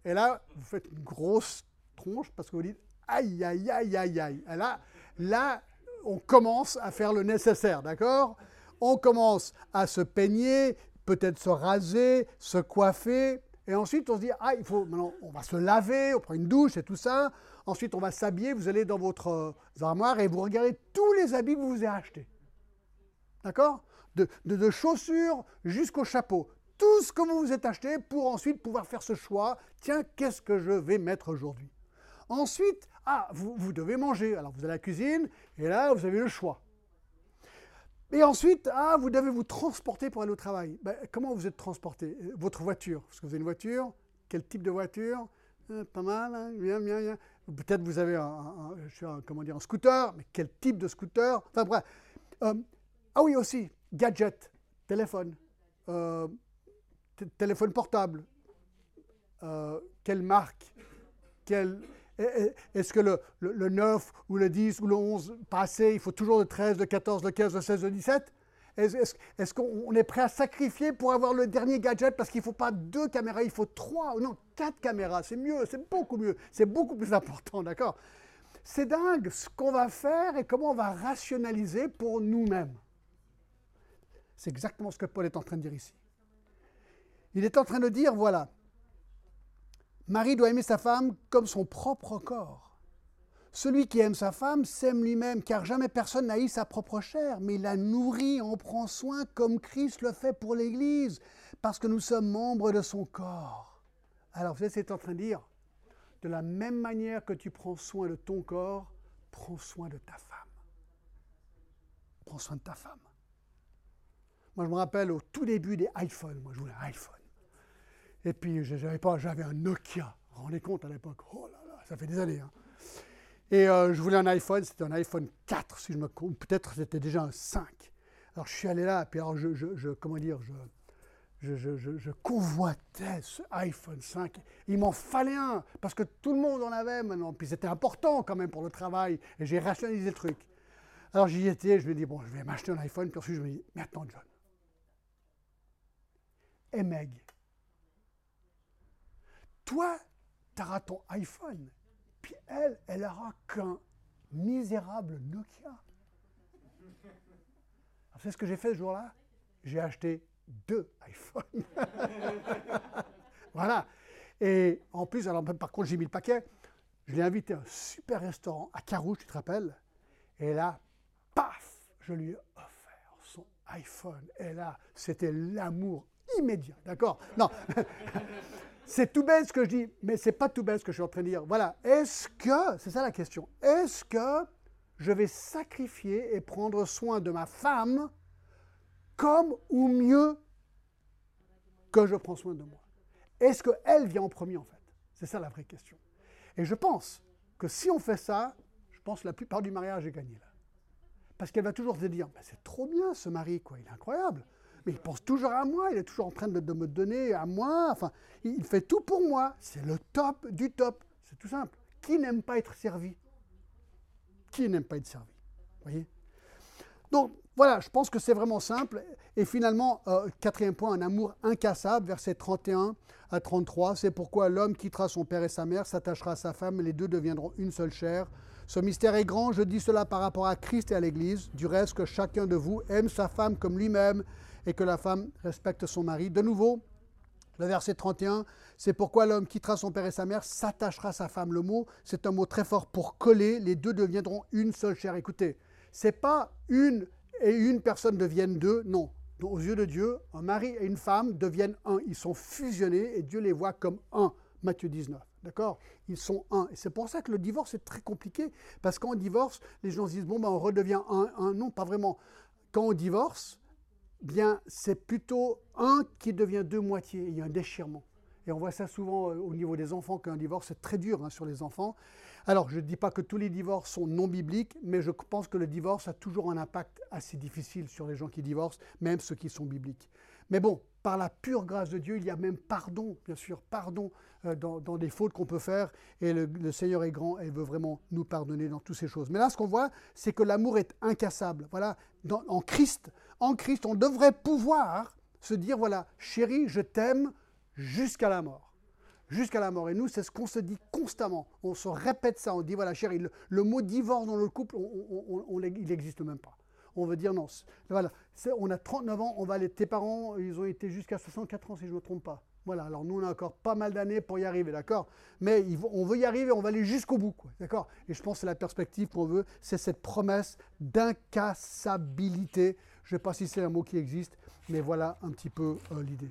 [SPEAKER 1] Et là, vous faites une grosse tronche parce que vous dites aïe, aïe, aïe, aïe, aïe. Et là, là, on commence à faire le nécessaire, d'accord? On commence à se peigner, peut-être se raser, se coiffer. Et ensuite, on se dit, ah, il faut, maintenant, on va se laver, on prend une douche et tout ça. Ensuite, on va s'habiller, vous allez dans votre euh, armoire et vous regardez tous les habits que vous avez achetés. D'accord? De, chaussures jusqu'au chapeau. Tout ce que vous vous êtes acheté pour ensuite pouvoir faire ce choix. Tiens, qu'est-ce que je vais mettre aujourd'hui? Ensuite, ah, vous, vous devez manger. Alors vous allez à la cuisine et là, vous avez le choix. Et ensuite, ah, vous devez vous transporter pour aller au travail. Ben, comment vous êtes transporté? Votre voiture. Parce que vous avez une voiture. Quel type de voiture? Euh, Pas mal, hein bien, bien, bien. Peut-être vous avez un, comment dire, un scooter, mais quel type de scooter? Enfin bref. Euh, ah oui, aussi, gadget, téléphone, euh, téléphone portable. Euh, quelle marque? Est-ce que le, le, 9 ou le 10 ou le 11 passé, il faut toujours le 13, le 14, le 15, le 16, le 17 Est-ce qu'on est prêt à sacrifier pour avoir le dernier gadget parce qu'il ne faut pas deux caméras, il faut trois, non, quatre caméras, c'est mieux, c'est beaucoup mieux, c'est beaucoup plus important, d'accord? C'est dingue ce qu'on va faire et comment on va rationaliser pour nous-mêmes. C'est exactement ce que Paul est en train de dire ici. Il est en train de dire, voilà, Marie doit aimer sa femme comme son propre corps. Celui qui aime sa femme s'aime lui-même, car jamais personne n'a eu sa propre chair, mais il la nourrit, en prend soin comme Christ le fait pour l'Église, parce que nous sommes membres de son corps. Alors vous savez, c'est en train de dire, de la même manière que tu prends soin de ton corps, prends soin de ta femme. Prends soin de ta femme. Moi, je me rappelle au tout début des iPhones, moi je voulais un iPhone. Et puis, j'avais un Nokia. Vous vous rendez compte à l'époque? Oh là là, ça fait des années. Hein. Et euh, je voulais un iPhone, c'était un iPhone 4, si je me peut-être c'était déjà un 5. Alors je suis allé là, puis alors je, comment dire, je, convoitais ce iPhone 5. Il m'en fallait un, parce que tout le monde en avait maintenant, puis c'était important quand même pour le travail, et j'ai rationalisé le truc. Alors j'y étais, je me dis, bon, je vais m'acheter un iPhone, puis ensuite je me dis, mais attends John, et Meg, toi, tu auras ton iPhone, puis elle, elle aura qu'un misérable Nokia. Savez ce que j'ai fait ce jour-là J'ai acheté deux iPhones. voilà. Et en plus, alors par contre, j'ai mis le paquet. Je l'ai invité à un super restaurant à Carouge, tu te rappelles? Et là, paf, je lui ai offert son iPhone. Et là, c'était l'amour immédiat, d'accord? Non, c'est tout bête ce que je dis, mais c'est pas tout bête ce que je suis en train de dire. Voilà, est-ce que, c'est ça la question, est-ce que je vais sacrifier et prendre soin de ma femme comme ou mieux que je prends soin de moi? Est-ce qu'elle vient en premier en fait? C'est ça la vraie question. Et je pense que si on fait ça, je pense que la plupart du mariage est gagné là. Parce qu'elle va toujours se dire, ben, c'est trop bien ce mari, quoi, il est incroyable mais il pense toujours à moi, il est toujours en train de, me donner à moi, enfin, il fait tout pour moi, c'est le top du top, c'est tout simple. Qui n'aime pas être servi? Qui n'aime pas être servi? Voyez? Donc voilà, je pense que c'est vraiment simple. Et finalement, euh, quatrième point, un amour incassable, verset 31 à 33, c'est pourquoi l'homme quittera son père et sa mère, s'attachera à sa femme, et les deux deviendront une seule chair. Ce mystère est grand, je dis cela par rapport à Christ et à l'Église. Du reste, que chacun de vous aime sa femme comme lui-même et que la femme respecte son mari. De nouveau, le verset 31, c'est pourquoi l'homme quittera son père et sa mère, s'attachera à sa femme. Le mot, c'est un mot très fort pour coller, les deux deviendront une seule chair. Écoutez, c'est pas une et une personne deviennent deux, non. Aux yeux de Dieu, un mari et une femme deviennent un. Ils sont fusionnés et Dieu les voit comme un. Matthieu 19. D'accord? Ils sont un. Et c'est pour ça que le divorce est très compliqué. Parce qu'en divorce, les gens se disent bon, ben, on redevient un, un. Non, pas vraiment. Quand on divorce, bien, c'est plutôt un qui devient deux moitiés. Il y a un déchirement. Et on voit ça souvent euh, au niveau des enfants, qu'un divorce est très dur hein, sur les enfants. Alors, je ne dis pas que tous les divorces sont non bibliques, mais je pense que le divorce a toujours un impact assez difficile sur les gens qui divorcent, même ceux qui sont bibliques. Mais bon, par la pure grâce de Dieu, il y a même pardon, bien sûr, pardon euh, dans, des fautes qu'on peut faire. Et le, Seigneur est grand et veut vraiment nous pardonner dans toutes ces choses. Mais là, ce qu'on voit, c'est que l'amour est incassable. Voilà, en Christ, en Christ, on devrait pouvoir se dire, voilà, chérie, je t'aime jusqu'à la mort. Jusqu'à la mort. Et nous, c'est ce qu'on se dit constamment. On se répète ça. On dit, voilà, chérie, le, mot divorce dans le couple, il n'existe même pas. On veut dire non. Voilà, on a 39 ans, on va aller, tes parents, ils ont été jusqu'à 64 ans, si je ne me trompe pas. Voilà, alors nous, on a encore pas mal d'années pour y arriver, d'accord? Mais on veut y arriver, on va aller jusqu'au bout, d'accord? Et je pense que la perspective qu'on veut, c'est cette promesse d'incassabilité je ne sais pas si c'est un mot qui existe, mais voilà un petit peu euh, l'idée.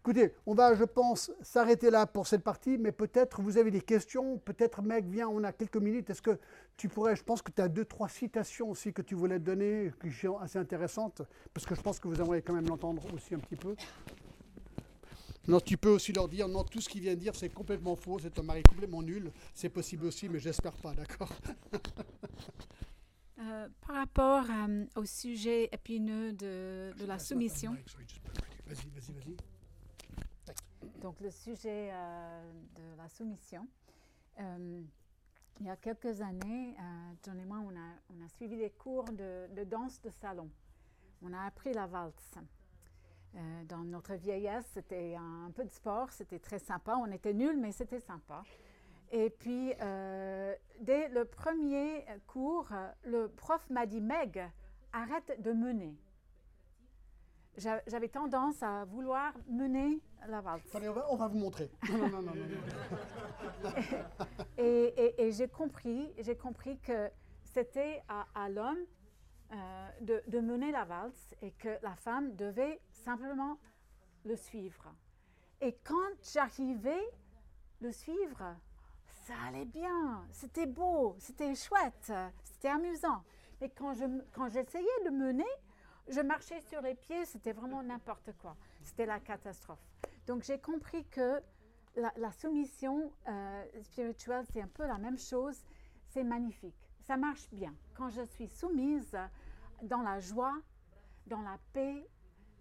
[SPEAKER 1] Écoutez, on va, je pense, s'arrêter là pour cette partie, mais peut-être vous avez des questions, peut-être mec, viens, on a quelques minutes. Est-ce que tu pourrais, je pense que tu as deux, trois citations aussi que tu voulais donner, qui sont assez intéressantes, parce que je pense que vous aimeriez quand même l'entendre aussi un petit peu. Non, tu peux aussi leur dire, non, tout ce qu'il vient de dire, c'est complètement faux, c'est un mari complètement nul. C'est possible aussi, mais j'espère pas, d'accord?
[SPEAKER 2] Euh, par rapport euh, au sujet épineux de, la soumission. Donc, le sujet euh, de la soumission. il y a quelques années, John et moi, on a, suivi des cours de, danse de salon. on a appris la valse. Dans notre vieillesse, c'était un, peu de sport, c'était très sympa. On était nuls, mais c'était sympa. Et puis, euh, dès le premier cours, le prof m'a dit Meg, arrête de mener. J'avais tendance à vouloir mener la valse.
[SPEAKER 1] Allez, on, va, vous montrer. Non, non, non,
[SPEAKER 2] et, et, j'ai compris, j'ai compris que c'était à, l'homme euh, de, de, mener la valse et que la femme devait simplement le suivre. Et quand j'arrivais le suivre, ça allait bien, c'était beau, c'était chouette, c'était amusant. Mais quand j'essayais quand de mener, je marchais sur les pieds, c'était vraiment n'importe quoi. C'était la catastrophe. Donc j'ai compris que la, soumission euh, spirituelle, c'est un peu la même chose. C'est magnifique. Ça marche bien. Quand je suis soumise dans la joie, dans la paix,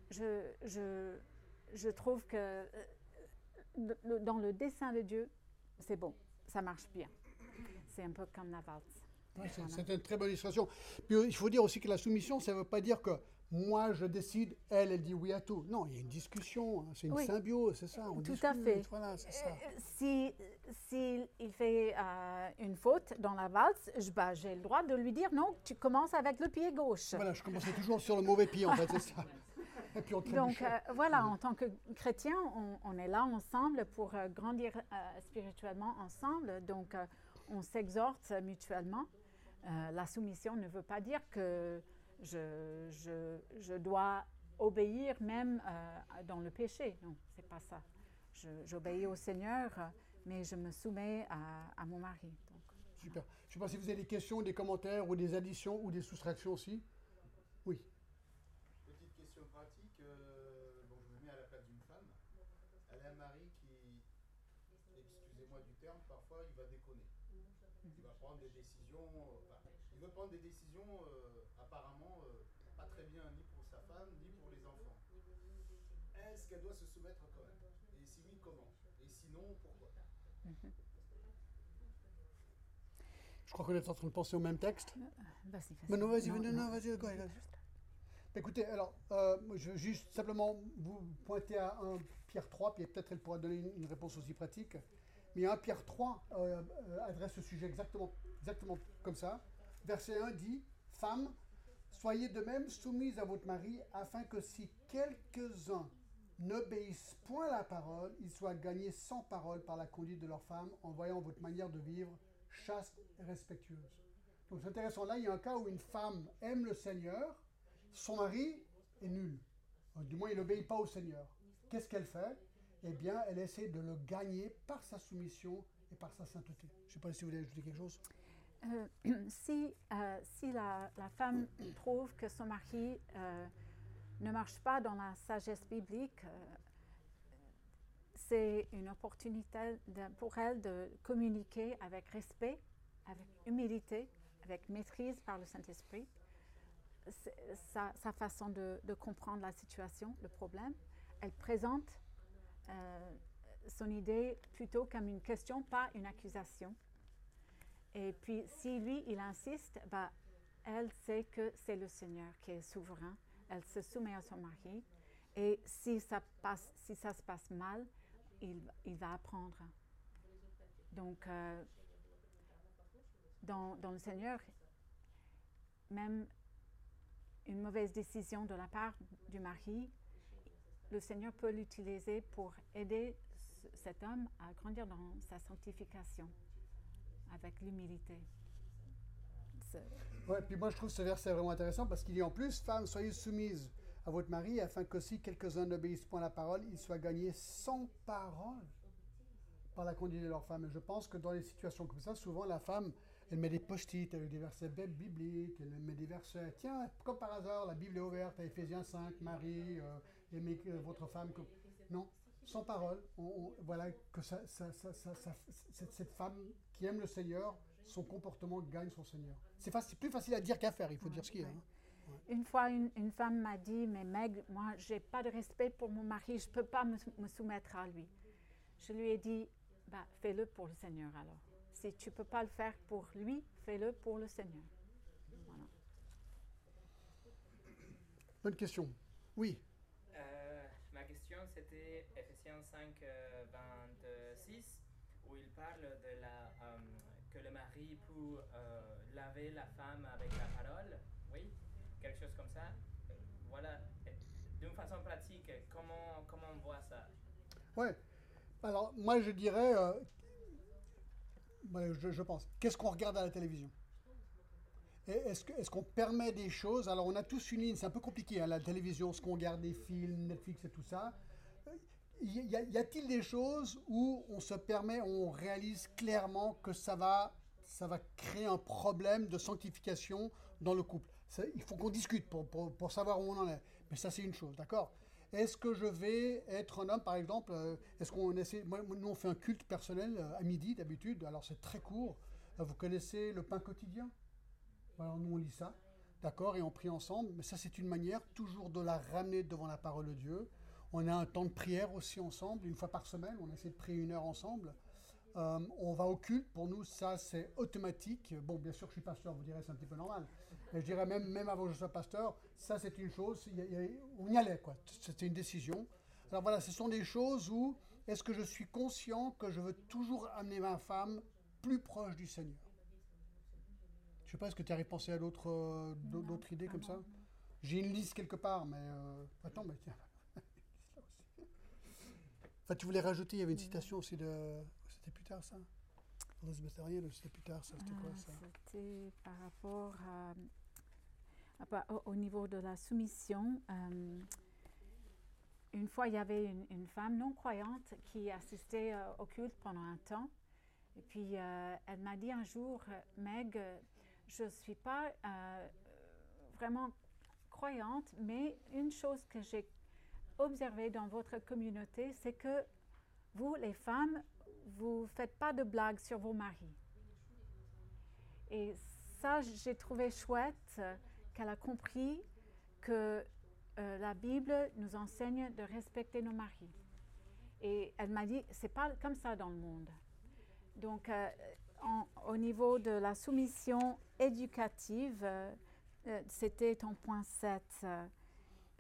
[SPEAKER 2] je, je, je trouve que euh, dans le dessein de Dieu, c'est bon. Ça marche bien. C'est un peu comme la valse.
[SPEAKER 1] c'est une très bonne illustration. Puis il faut dire aussi que la soumission, ça ne veut pas dire que moi je décide, elle, elle dit oui à tout. Non, il y a une discussion, hein, c'est une symbiose, c'est ça.
[SPEAKER 2] On tout à fait. Voilà, ça. Euh, si, si, il fait euh, une faute dans la valse, bah, j'ai le droit de lui dire non, tu commences avec le pied gauche.
[SPEAKER 1] Voilà, je commençais toujours sur le mauvais pied en fait, c'est ça.
[SPEAKER 2] Et puis on Donc euh, voilà, en tant que chrétien, on, est là ensemble pour grandir spirituellement ensemble. Donc on s'exhorte mutuellement. la soumission ne veut pas dire que je, je, je dois obéir même euh, dans le péché. Non, c'est pas ça. J'obéis au Seigneur, mais je me soumets à, à mon mari. Donc,
[SPEAKER 1] Super. Je ne sais pas si vous avez des questions, des commentaires ou des additions ou des soustractions aussi. Oui.
[SPEAKER 3] Petite question pratique. Euh, bon, je me mets à la place d'une femme. Elle a un mari qui, excusez-moi du terme, parfois il va déconner. Il va prendre des décisions. Enfin, il veut prendre des Euh, apparemment euh, pas très bien ni pour sa femme ni pour les enfants. Est-ce qu'elle doit se soumettre quand même? Et si oui, comment? Et sinon, pourquoi?
[SPEAKER 1] Je crois qu'on est en train de penser au même texte.
[SPEAKER 2] Euh, vas-y,
[SPEAKER 1] vas-y. non, vas-y, non, non, vas-y, vas Écoutez, alors, euh, je veux juste simplement vous pointer à 1 Pierre 3, puis peut-être elle pourra donner une, réponse aussi pratique. Mais 1 Pierre 3 adresse ce sujet exactement, exactement comme ça. Verset 1 dit Femme, Soyez de même soumises à votre mari, afin que si quelques-uns n'obéissent point à la parole, ils soient gagnés sans parole par la conduite de leur femme, en voyant votre manière de vivre chaste et respectueuse. Donc c'est intéressant, là il y a un cas où une femme aime le Seigneur, son mari est nul. Du moins il n'obéit pas au Seigneur. Qu'est-ce qu'elle fait? Eh bien, elle essaie de le gagner par sa soumission et par sa sainteté. Je ne sais pas si vous voulez ajouter quelque chose.
[SPEAKER 2] Euh, si, euh, si la, femme trouve que son mari euh, ne marche pas dans la sagesse biblique, c'est une opportunité pour elle de communiquer avec respect, avec humilité, avec maîtrise par le Saint-Esprit, sa, sa, façon de, de, comprendre la situation, le problème. Elle présente son idée plutôt comme une question, pas une accusation. Et puis, si lui, il insiste, bah, elle sait que c'est le Seigneur qui est souverain. Elle se soumet à son mari. Et si ça, passe, si ça se passe mal, il, va apprendre. Donc, euh, dans, le Seigneur, même une mauvaise décision de la part du mari, le Seigneur peut l'utiliser pour aider cet homme à grandir dans sa sanctification avec l'humilité.
[SPEAKER 1] Ouais, puis moi je trouve ce verset vraiment intéressant parce qu'il dit en plus, femmes, soyez soumises à votre mari afin que si quelques-uns n'obéissent point à la parole, ils soient gagnés sans parole par la conduite de leur femme. Et je pense que dans les situations comme ça, souvent la femme, elle met des post-it avec des versets bibliques, elle met des versets, tiens, comme par hasard, la Bible est ouverte à Ephésiens 5, Marie, euh, aimez votre femme. Comme... Non, sans parole, voilà que ça, cette, femme qui aime le Seigneur, son comportement gagne son Seigneur. C'est plus facile à dire qu'à faire, il faut dire ce qu'il y a. Hein.
[SPEAKER 2] Une fois, une, femme m'a dit, mais Meg, moi, j'ai pas de respect pour mon mari, je peux pas me, soumettre à lui. Je lui ai dit, bah, fais-le pour le Seigneur alors. Si tu peux pas le faire pour lui, fais-le pour le Seigneur.
[SPEAKER 1] Bonne question. Oui.
[SPEAKER 4] Euh, ma question, c'était Ephésiens 5, 26, où il parle de la, euh, que le mari peut euh, laver la femme avec la parole. Oui, quelque chose comme ça. Voilà, d'une façon pratique, comment, comment on voit ça?
[SPEAKER 1] Ouais. Alors, moi, je dirais, je, je pense, qu'est-ce qu'on regarde à la télévision? Est-ce qu'on permet des choses? Alors, on a tous une ligne, c'est un peu compliqué, à hein, la télévision, ce qu'on regarde des films, Netflix et tout ça. Y, a-t-il des choses où on se permet, on réalise clairement que ça va, ça va créer un problème de sanctification dans le couple? Il faut qu'on discute pour, pour, savoir où on en est. Mais ça, c'est une chose, d'accord? Est-ce que je vais être un homme, par exemple euh, Est-ce qu'on essaie Nous, on fait un culte personnel euh, à midi d'habitude. Alors, c'est très court. Vous connaissez le pain quotidien? Alors nous on lit ça, d'accord, et on prie ensemble, mais ça c'est une manière toujours de la ramener devant la parole de Dieu. On a un temps de prière aussi ensemble, une fois par semaine, on essaie de prier une heure ensemble. Euh, on va au culte, pour nous ça c'est automatique. Bon, bien sûr je suis pasteur, vous direz c'est un petit peu normal. Mais je dirais même, même avant que je sois pasteur, ça c'est une chose, on y allait quoi, c'était une décision. Alors voilà, ce sont des choses où est-ce que je suis conscient que je veux toujours amener ma femme plus proche du Seigneur? Je sais pas, est-ce que tu as pensé à d'autres euh, d'autres idées comme ça? J'ai une liste quelque part, mais... Euh, attends, mais tiens. Enfin, tu voulais rajouter, il y avait une citation aussi de... C'était plus tard, ça. C'était plus tard, ça C'était quoi,
[SPEAKER 2] ça? C'était par rapport à... Au, niveau de la soumission, euh, une fois, il y avait une, femme non-croyante qui assistait au culte pendant un temps. Et puis, elle m'a dit un jour, Meg, je ne suis pas euh, vraiment croyante, mais une chose que j'ai observée dans votre communauté, c'est que vous, les femmes, vous ne faites pas de blagues sur vos maris. Et ça, j'ai trouvé chouette qu'elle a compris que euh, la Bible nous enseigne de respecter nos maris. Et elle m'a dit, c'est pas comme ça dans le monde. Donc, euh, au niveau de la soumission éducative, euh, c'était en point 7.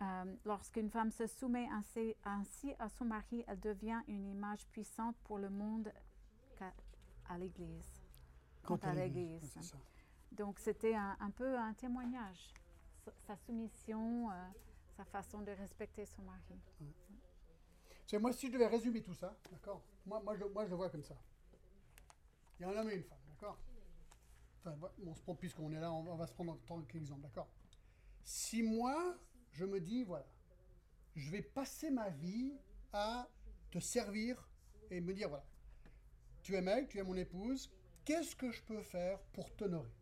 [SPEAKER 2] Euh, lorsqu'une femme se soumet ainsi, à son mari, elle devient une image puissante pour le monde à l'Église. Quant à l'Église. Donc c'était un, peu un témoignage, sa, soumission, sa façon de respecter son mari.
[SPEAKER 1] moi, si je devais résumer tout ça, d'accord moi, moi, je, moi, je le vois comme ça. Il y a un homme et une femme, d'accord Enfin, on se prend, puisqu'on est là, on va se prendre en tant qu'exemple, d'accord Si moi, je me dis, voilà, je vais passer ma vie à te servir et me dire, voilà, tu es mec, tu es mon épouse, qu'est-ce que je peux faire pour t'honorer?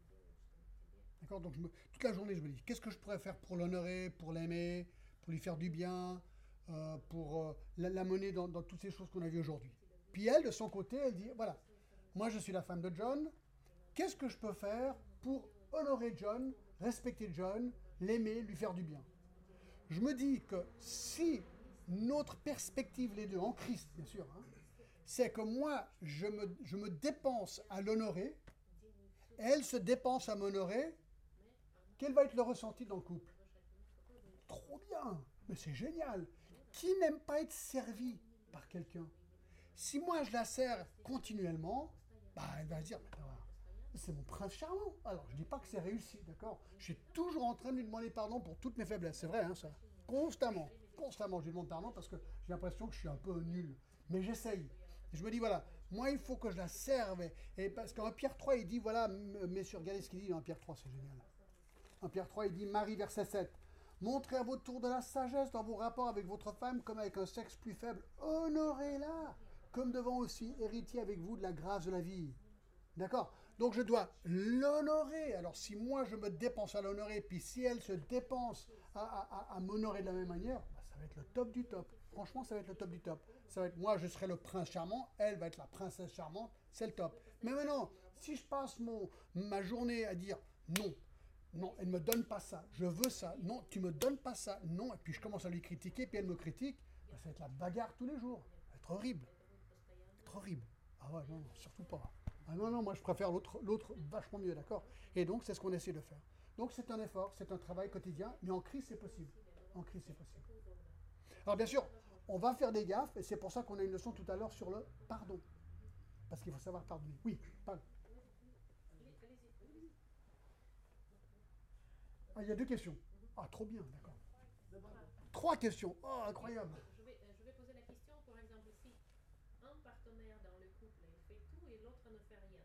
[SPEAKER 1] D'accord? Donc, toute la journée, je me dis, qu'est-ce que je pourrais faire pour l'honorer, pour l'aimer, pour lui faire du bien, euh, pour euh, la, mener dans, dans toutes ces choses qu'on a vues aujourd'hui? Puis elle, de son côté, elle dit, voilà, moi, je suis la femme de John. Qu'est-ce que je peux faire pour honorer John, respecter John, l'aimer, lui faire du bien? Je me dis que si notre perspective, les deux, en Christ, bien sûr, hein, c'est que moi, je me, dépense à l'honorer, elle se dépense à m'honorer, quel va être le ressenti dans le couple? Trop bien, mais c'est génial. Qui n'aime pas être servi par quelqu'un? Si moi je la sers continuellement, bah, elle va se dire, c'est mon prince charmant. Alors, je dis pas que c'est réussi, d'accord? Je suis toujours en train de lui demander pardon pour toutes mes faiblesses. C'est vrai, hein, ça. Constamment. Constamment, je lui demande pardon parce que j'ai l'impression que je suis un peu nul. Mais j'essaye. Je me dis, voilà, moi, il faut que je la serve. Et parce qu'en Pierre 3, il dit, voilà, messieurs, regardez ce qu'il dit dans Pierre 3, c'est génial. En Pierre 3, il dit, Marie, verset 7. Montrez à votre tour de la sagesse dans vos rapports avec votre femme comme avec un sexe plus faible. Honorez-la comme devant aussi héritier avec vous de la grâce de la vie. D'accord? Donc je dois l'honorer. Alors si moi je me dépense à l'honorer, puis si elle se dépense à, m'honorer de la même manière, bah, ça va être le top du top. Franchement, ça va être le top du top. Ça va être moi, je serai le prince charmant, elle va être la princesse charmante, c'est le top. Mais maintenant, si je passe ma journée à dire non, non, elle ne me donne pas ça, je veux ça, non, tu me donnes pas ça, non, et puis je commence à lui critiquer, puis elle me critique, bah, ça va être la bagarre tous les jours. Ça va être horrible horrible. Ah ouais, non, surtout pas. Ah non, non, moi je préfère l'autre, vachement mieux, d'accord? Et donc c'est ce qu'on essaie de faire. Donc c'est un effort, c'est un travail quotidien, mais en crise c'est possible. Alors bien sûr, on va faire des gaffes, et c'est pour ça qu'on a une leçon tout à l'heure sur le pardon. Parce qu'il faut savoir pardonner. Oui, parle. Ah, il y a deux questions. Ah, trop bien, d'accord. Trois questions. Oh, incroyable.
[SPEAKER 5] Je vais, euh, je vais poser la question, par exemple, si un partenaire dans le couple il fait tout et l'autre ne fait rien.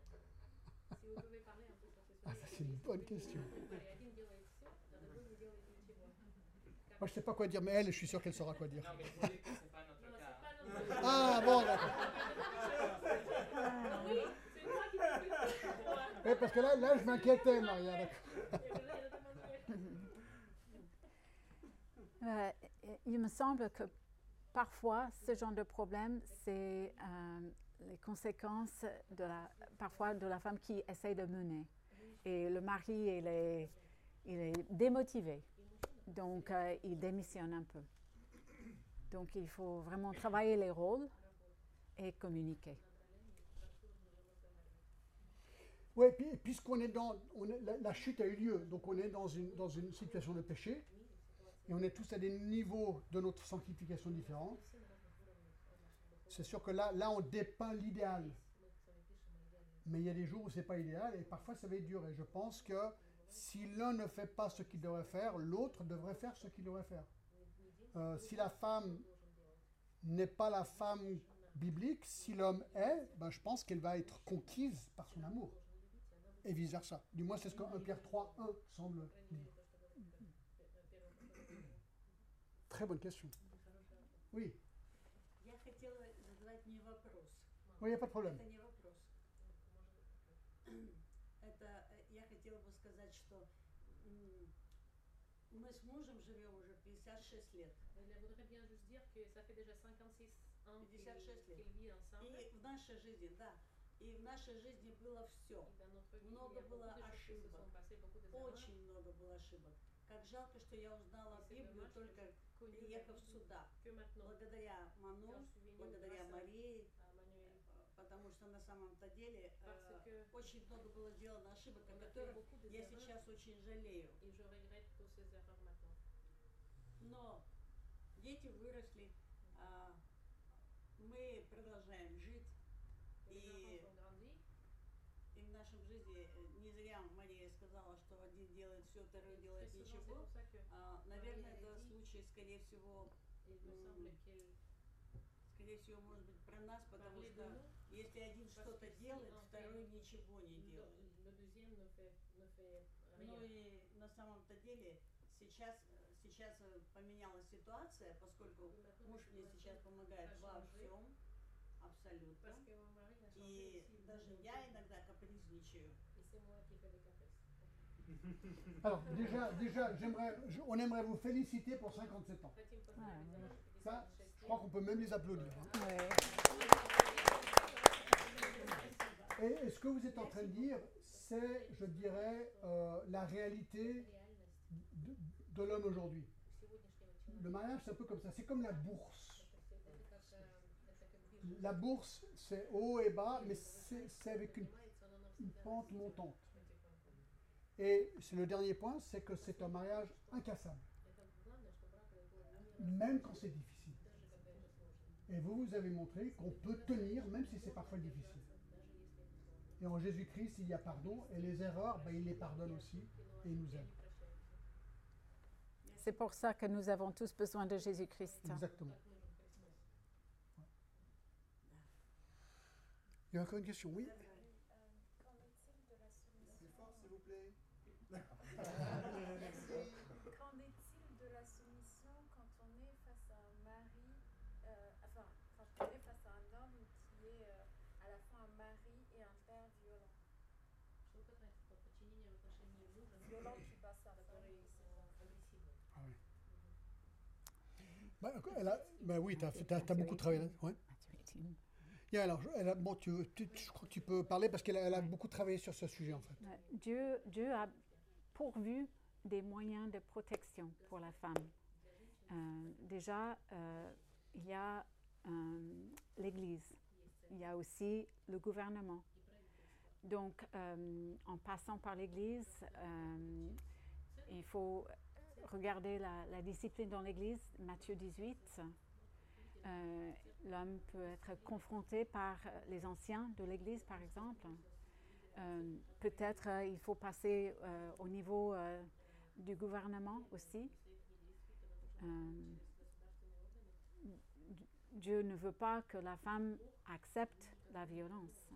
[SPEAKER 5] Si vous pouvez parler un peu sur ce sujet.
[SPEAKER 1] Ah, ça, c'est une bonne question. Moi, je ne sais pas quoi dire, mais elle, je suis sûr qu'elle saura quoi dire.
[SPEAKER 4] Non, mais vous que c'est pas notre cas.
[SPEAKER 1] Ah, bon, d'accord.
[SPEAKER 5] oui, c'est moi qui
[SPEAKER 1] Parce que là, là je m'inquiétais, Maria.
[SPEAKER 2] Euh, il me semble que parfois, ce genre de problème, c'est euh, les conséquences de la, parfois de la femme qui essaye de mener. Et le mari, il est, il est démotivé. Donc, euh, il démissionne un peu. Donc, il faut vraiment travailler les rôles et communiquer.
[SPEAKER 1] Oui, puis, puisqu'on est dans. la chute a eu lieu, donc on est dans une, dans une situation de péché, et on est tous à des niveaux de notre sanctification différents. C'est sûr que là, là, on dépeint l'idéal mais il y a des jours où c'est pas idéal et parfois ça va être dur. Et je pense que si l'un ne fait pas ce qu'il devrait faire, l'autre devrait faire ce qu'il devrait faire. Euh, si la femme n'est pas la femme biblique, si l'homme est, ben, je pense qu'elle va être conquise par son amour. Et vice-versa. Du moins, c'est ce que 1 Pierre 3, 1 semble dire. Très bonne question. Oui. Oui, il n'y a pas de problème.
[SPEAKER 6] это э, я хотела бы сказать, что мы с мужем живем уже 56 лет.
[SPEAKER 5] 56
[SPEAKER 6] лет. И в нашей жизни, да, и в нашей жизни было все. Много было ошибок. Очень много было ошибок. Как жалко, что я узнала Библию только приехав сюда. Благодаря Ману, благодаря Марии, что на самом-то деле э, очень много было сделано ошибок, о которых я сейчас очень жалею. Но дети выросли, э, мы продолжаем жить. И, и в нашем жизни э, не зря Мария сказала, что один делает все, второй делает ничего. А, наверное, это случай, скорее всего, скорее всего, может быть, про нас, потому что если один что-то делает, второй ничего не делает. Ну,
[SPEAKER 5] ну
[SPEAKER 6] и на самом-то деле сейчас, сейчас э, поменялась ситуация, поскольку муж мне сейчас помогает во всем, абсолютно. И даже я иногда капризничаю.
[SPEAKER 1] Alors, déjà, déjà je, on aimerait vous féliciter pour 57 ans.
[SPEAKER 5] Ah,
[SPEAKER 1] Ça, je crois qu'on peut même les applaudir. Hein.
[SPEAKER 2] Ouais.
[SPEAKER 1] Et, ce que vous êtes en train de dire, c'est, je dirais, euh, la réalité de, l'homme aujourd'hui. Le mariage, c'est un peu comme ça. C'est comme la bourse. La bourse, c'est haut et bas, mais c'est avec une, une pente montante. Et le dernier point, c'est que c'est un mariage incassable. Même quand c'est difficile. Et vous, vous avez montré qu'on peut tenir, même si c'est parfois difficile. Et en Jésus-Christ, il y a pardon, et les erreurs, ben, il les pardonne aussi, et il nous aime.
[SPEAKER 2] C'est pour ça que nous avons tous besoin de Jésus-Christ.
[SPEAKER 1] Exactement. Il y a encore une question, oui?
[SPEAKER 7] Qu'en est-il de la soumission
[SPEAKER 3] Plus fort, s'il vous plaît.
[SPEAKER 1] Elle a- bah oui, tu as, beaucoup travaillé là. Ouais.
[SPEAKER 2] Matthieu 18.
[SPEAKER 1] Yeah, alors, je- elle a- bon, tu, je crois que tu peux parler parce qu'elle a, a beaucoup travaillé sur ce sujet en fait.
[SPEAKER 2] Dieu, Dieu a pourvu des moyens de protection pour la femme. Euh, déjà, euh, il y a euh, l'Église, il y a aussi le gouvernement. Donc, en passant par l'Église, il faut regardez la, discipline dans l'Église, Matthieu 18, euh, l'homme peut être confronté par les anciens de l'Église, par exemple. Euh, Peut-être euh, il faut passer au niveau du gouvernement aussi. Dieu ne veut pas que la femme accepte la violence.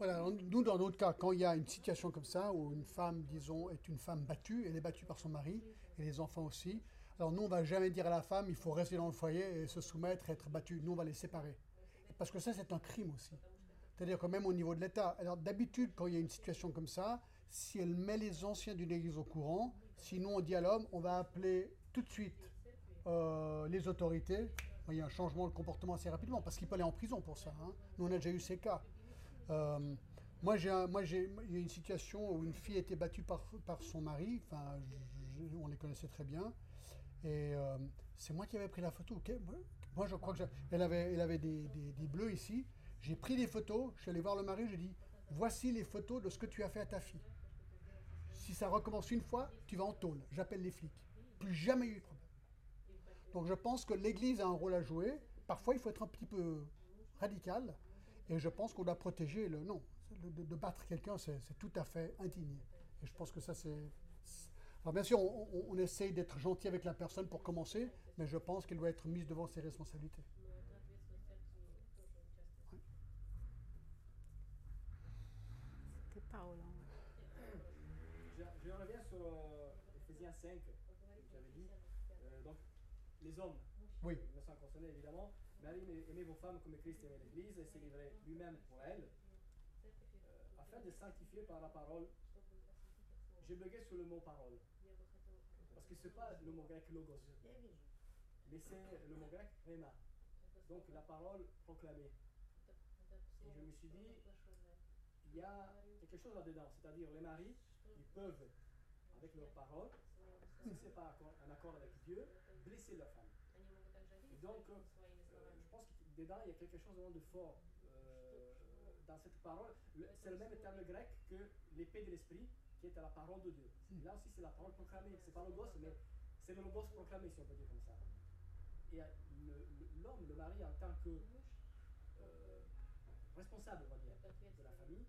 [SPEAKER 1] Nous, dans notre cas, quand il y a une situation comme ça, où une femme, disons, est une femme battue, elle est battue par son mari, et les enfants aussi, alors nous, on va jamais dire à la femme, il faut rester dans le foyer et se soumettre, être battue. Nous, on va les séparer. Parce que ça, c'est un crime aussi. C'est-à-dire que même au niveau de l'État, alors d'habitude, quand il y a une situation comme ça, si elle met les anciens d'une église au courant, sinon on dit à l'homme, on va appeler tout de suite euh, les autorités. Il y a un changement de comportement assez rapidement, parce qu'il peut aller en prison pour ça. hein. Nous, on a déjà eu ces cas. Euh, moi, j'ai il y a une situation où une fille a été battue par, son mari. Enfin, on les connaissait très bien. Et euh, c'est moi qui avais pris la photo. moi, je crois que elle avait, des- des bleus ici. J'ai pris des photos. Je suis allé voir le mari. J'ai dit voici les photos de ce que tu as fait à ta fille. Si ça recommence une fois, tu vas en tôle. J'appelle les flics. Plus jamais eu de problème. Donc je pense que l'Église a un rôle à jouer. Parfois, il faut être un petit peu radical. Et je pense qu'on doit protéger le non. Le- De, de battre quelqu'un, c'est tout à fait indigne. Et je pense que ça, c'est. Alors bien sûr, on, on- on essaye d'être gentil avec la personne pour commencer, mais je pense qu'elle doit être mise devant ses responsabilités.
[SPEAKER 2] C'était Paolo.
[SPEAKER 8] Je, je reviens sur euh, Ephésiens 5, que j'avais dit. Euh, donc, les hommes,
[SPEAKER 1] Oui.
[SPEAKER 8] me sont concernés évidemment. Marie, aimez, aimez vos femmes comme Christ aimait l'Église et s'est livré lui-même pour elle, euh, afin de sanctifier par la parole. J'ai bugué sur le mot parole. Parce que ce n'est pas le mot grec logos, mais c'est le mot grec rhéma. Donc la parole proclamée. Et je me suis dit, il y a quelque chose là-dedans. C'est-à-dire, les maris, ils peuvent, avec leur parole, si ce n'est pas en accord avec Dieu, blesser leur femme. Et donc, euh, je pense que dedans, il y a quelque chose vraiment de fort euh, dans cette parole. Le- C'est le même terme grec que l'épée de l'esprit, qui est à la parole de Dieu. Là aussi, c'est la parole proclamée. C'est pas le gosse, mais c'est le logos proclamé, si on peut dire comme ça. Et euh, le- le- l'homme, le mari, en tant que euh, responsable, on va dire, de la famille,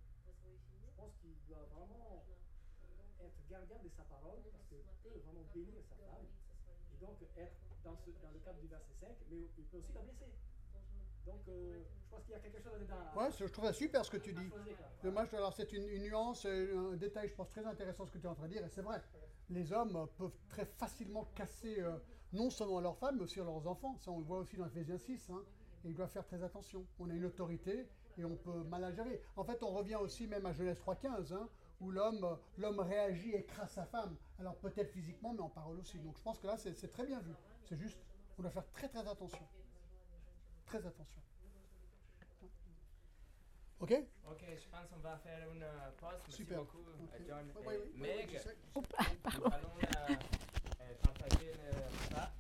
[SPEAKER 8] je pense qu'il doit vraiment être gardien de sa parole, parce qu'il peut vraiment bénir sa femme, et donc être dans, ce, dans le cadre du verset 5, mais il peut aussi la blesser. Donc, euh, je pense qu'il y a quelque chose là-dedans. à-
[SPEAKER 1] Ouais, je trouve ça super ce que tu dis. alors c'est une, une nuance, et un détail, je pense, très intéressant ce que tu es en train de dire, et c'est vrai. Les hommes euh, peuvent très facilement casser euh, non seulement leurs femmes, mais aussi leurs enfants. Ça, on le voit aussi dans Ephésiens 6. hein. et ils doivent faire très attention. On a une autorité et on peut mal la gérer. En fait, on revient aussi même à Genèse 3.15, hein, où l'homme euh, l'homme réagit et écrase sa femme. Alors peut-être physiquement, mais en parole aussi. Donc je pense que là, c'est très bien vu. C'est juste, on doit faire très très attention. Très attention. Ok?
[SPEAKER 4] Ok, je pense qu'on va faire une pause. Merci
[SPEAKER 1] Super.
[SPEAKER 4] beaucoup,
[SPEAKER 1] Ok.
[SPEAKER 4] euh, John
[SPEAKER 1] Ouais,
[SPEAKER 4] et
[SPEAKER 1] ouais, ouais, ouais,
[SPEAKER 4] Meg.
[SPEAKER 1] je sais.
[SPEAKER 4] Nous allons partager le repas.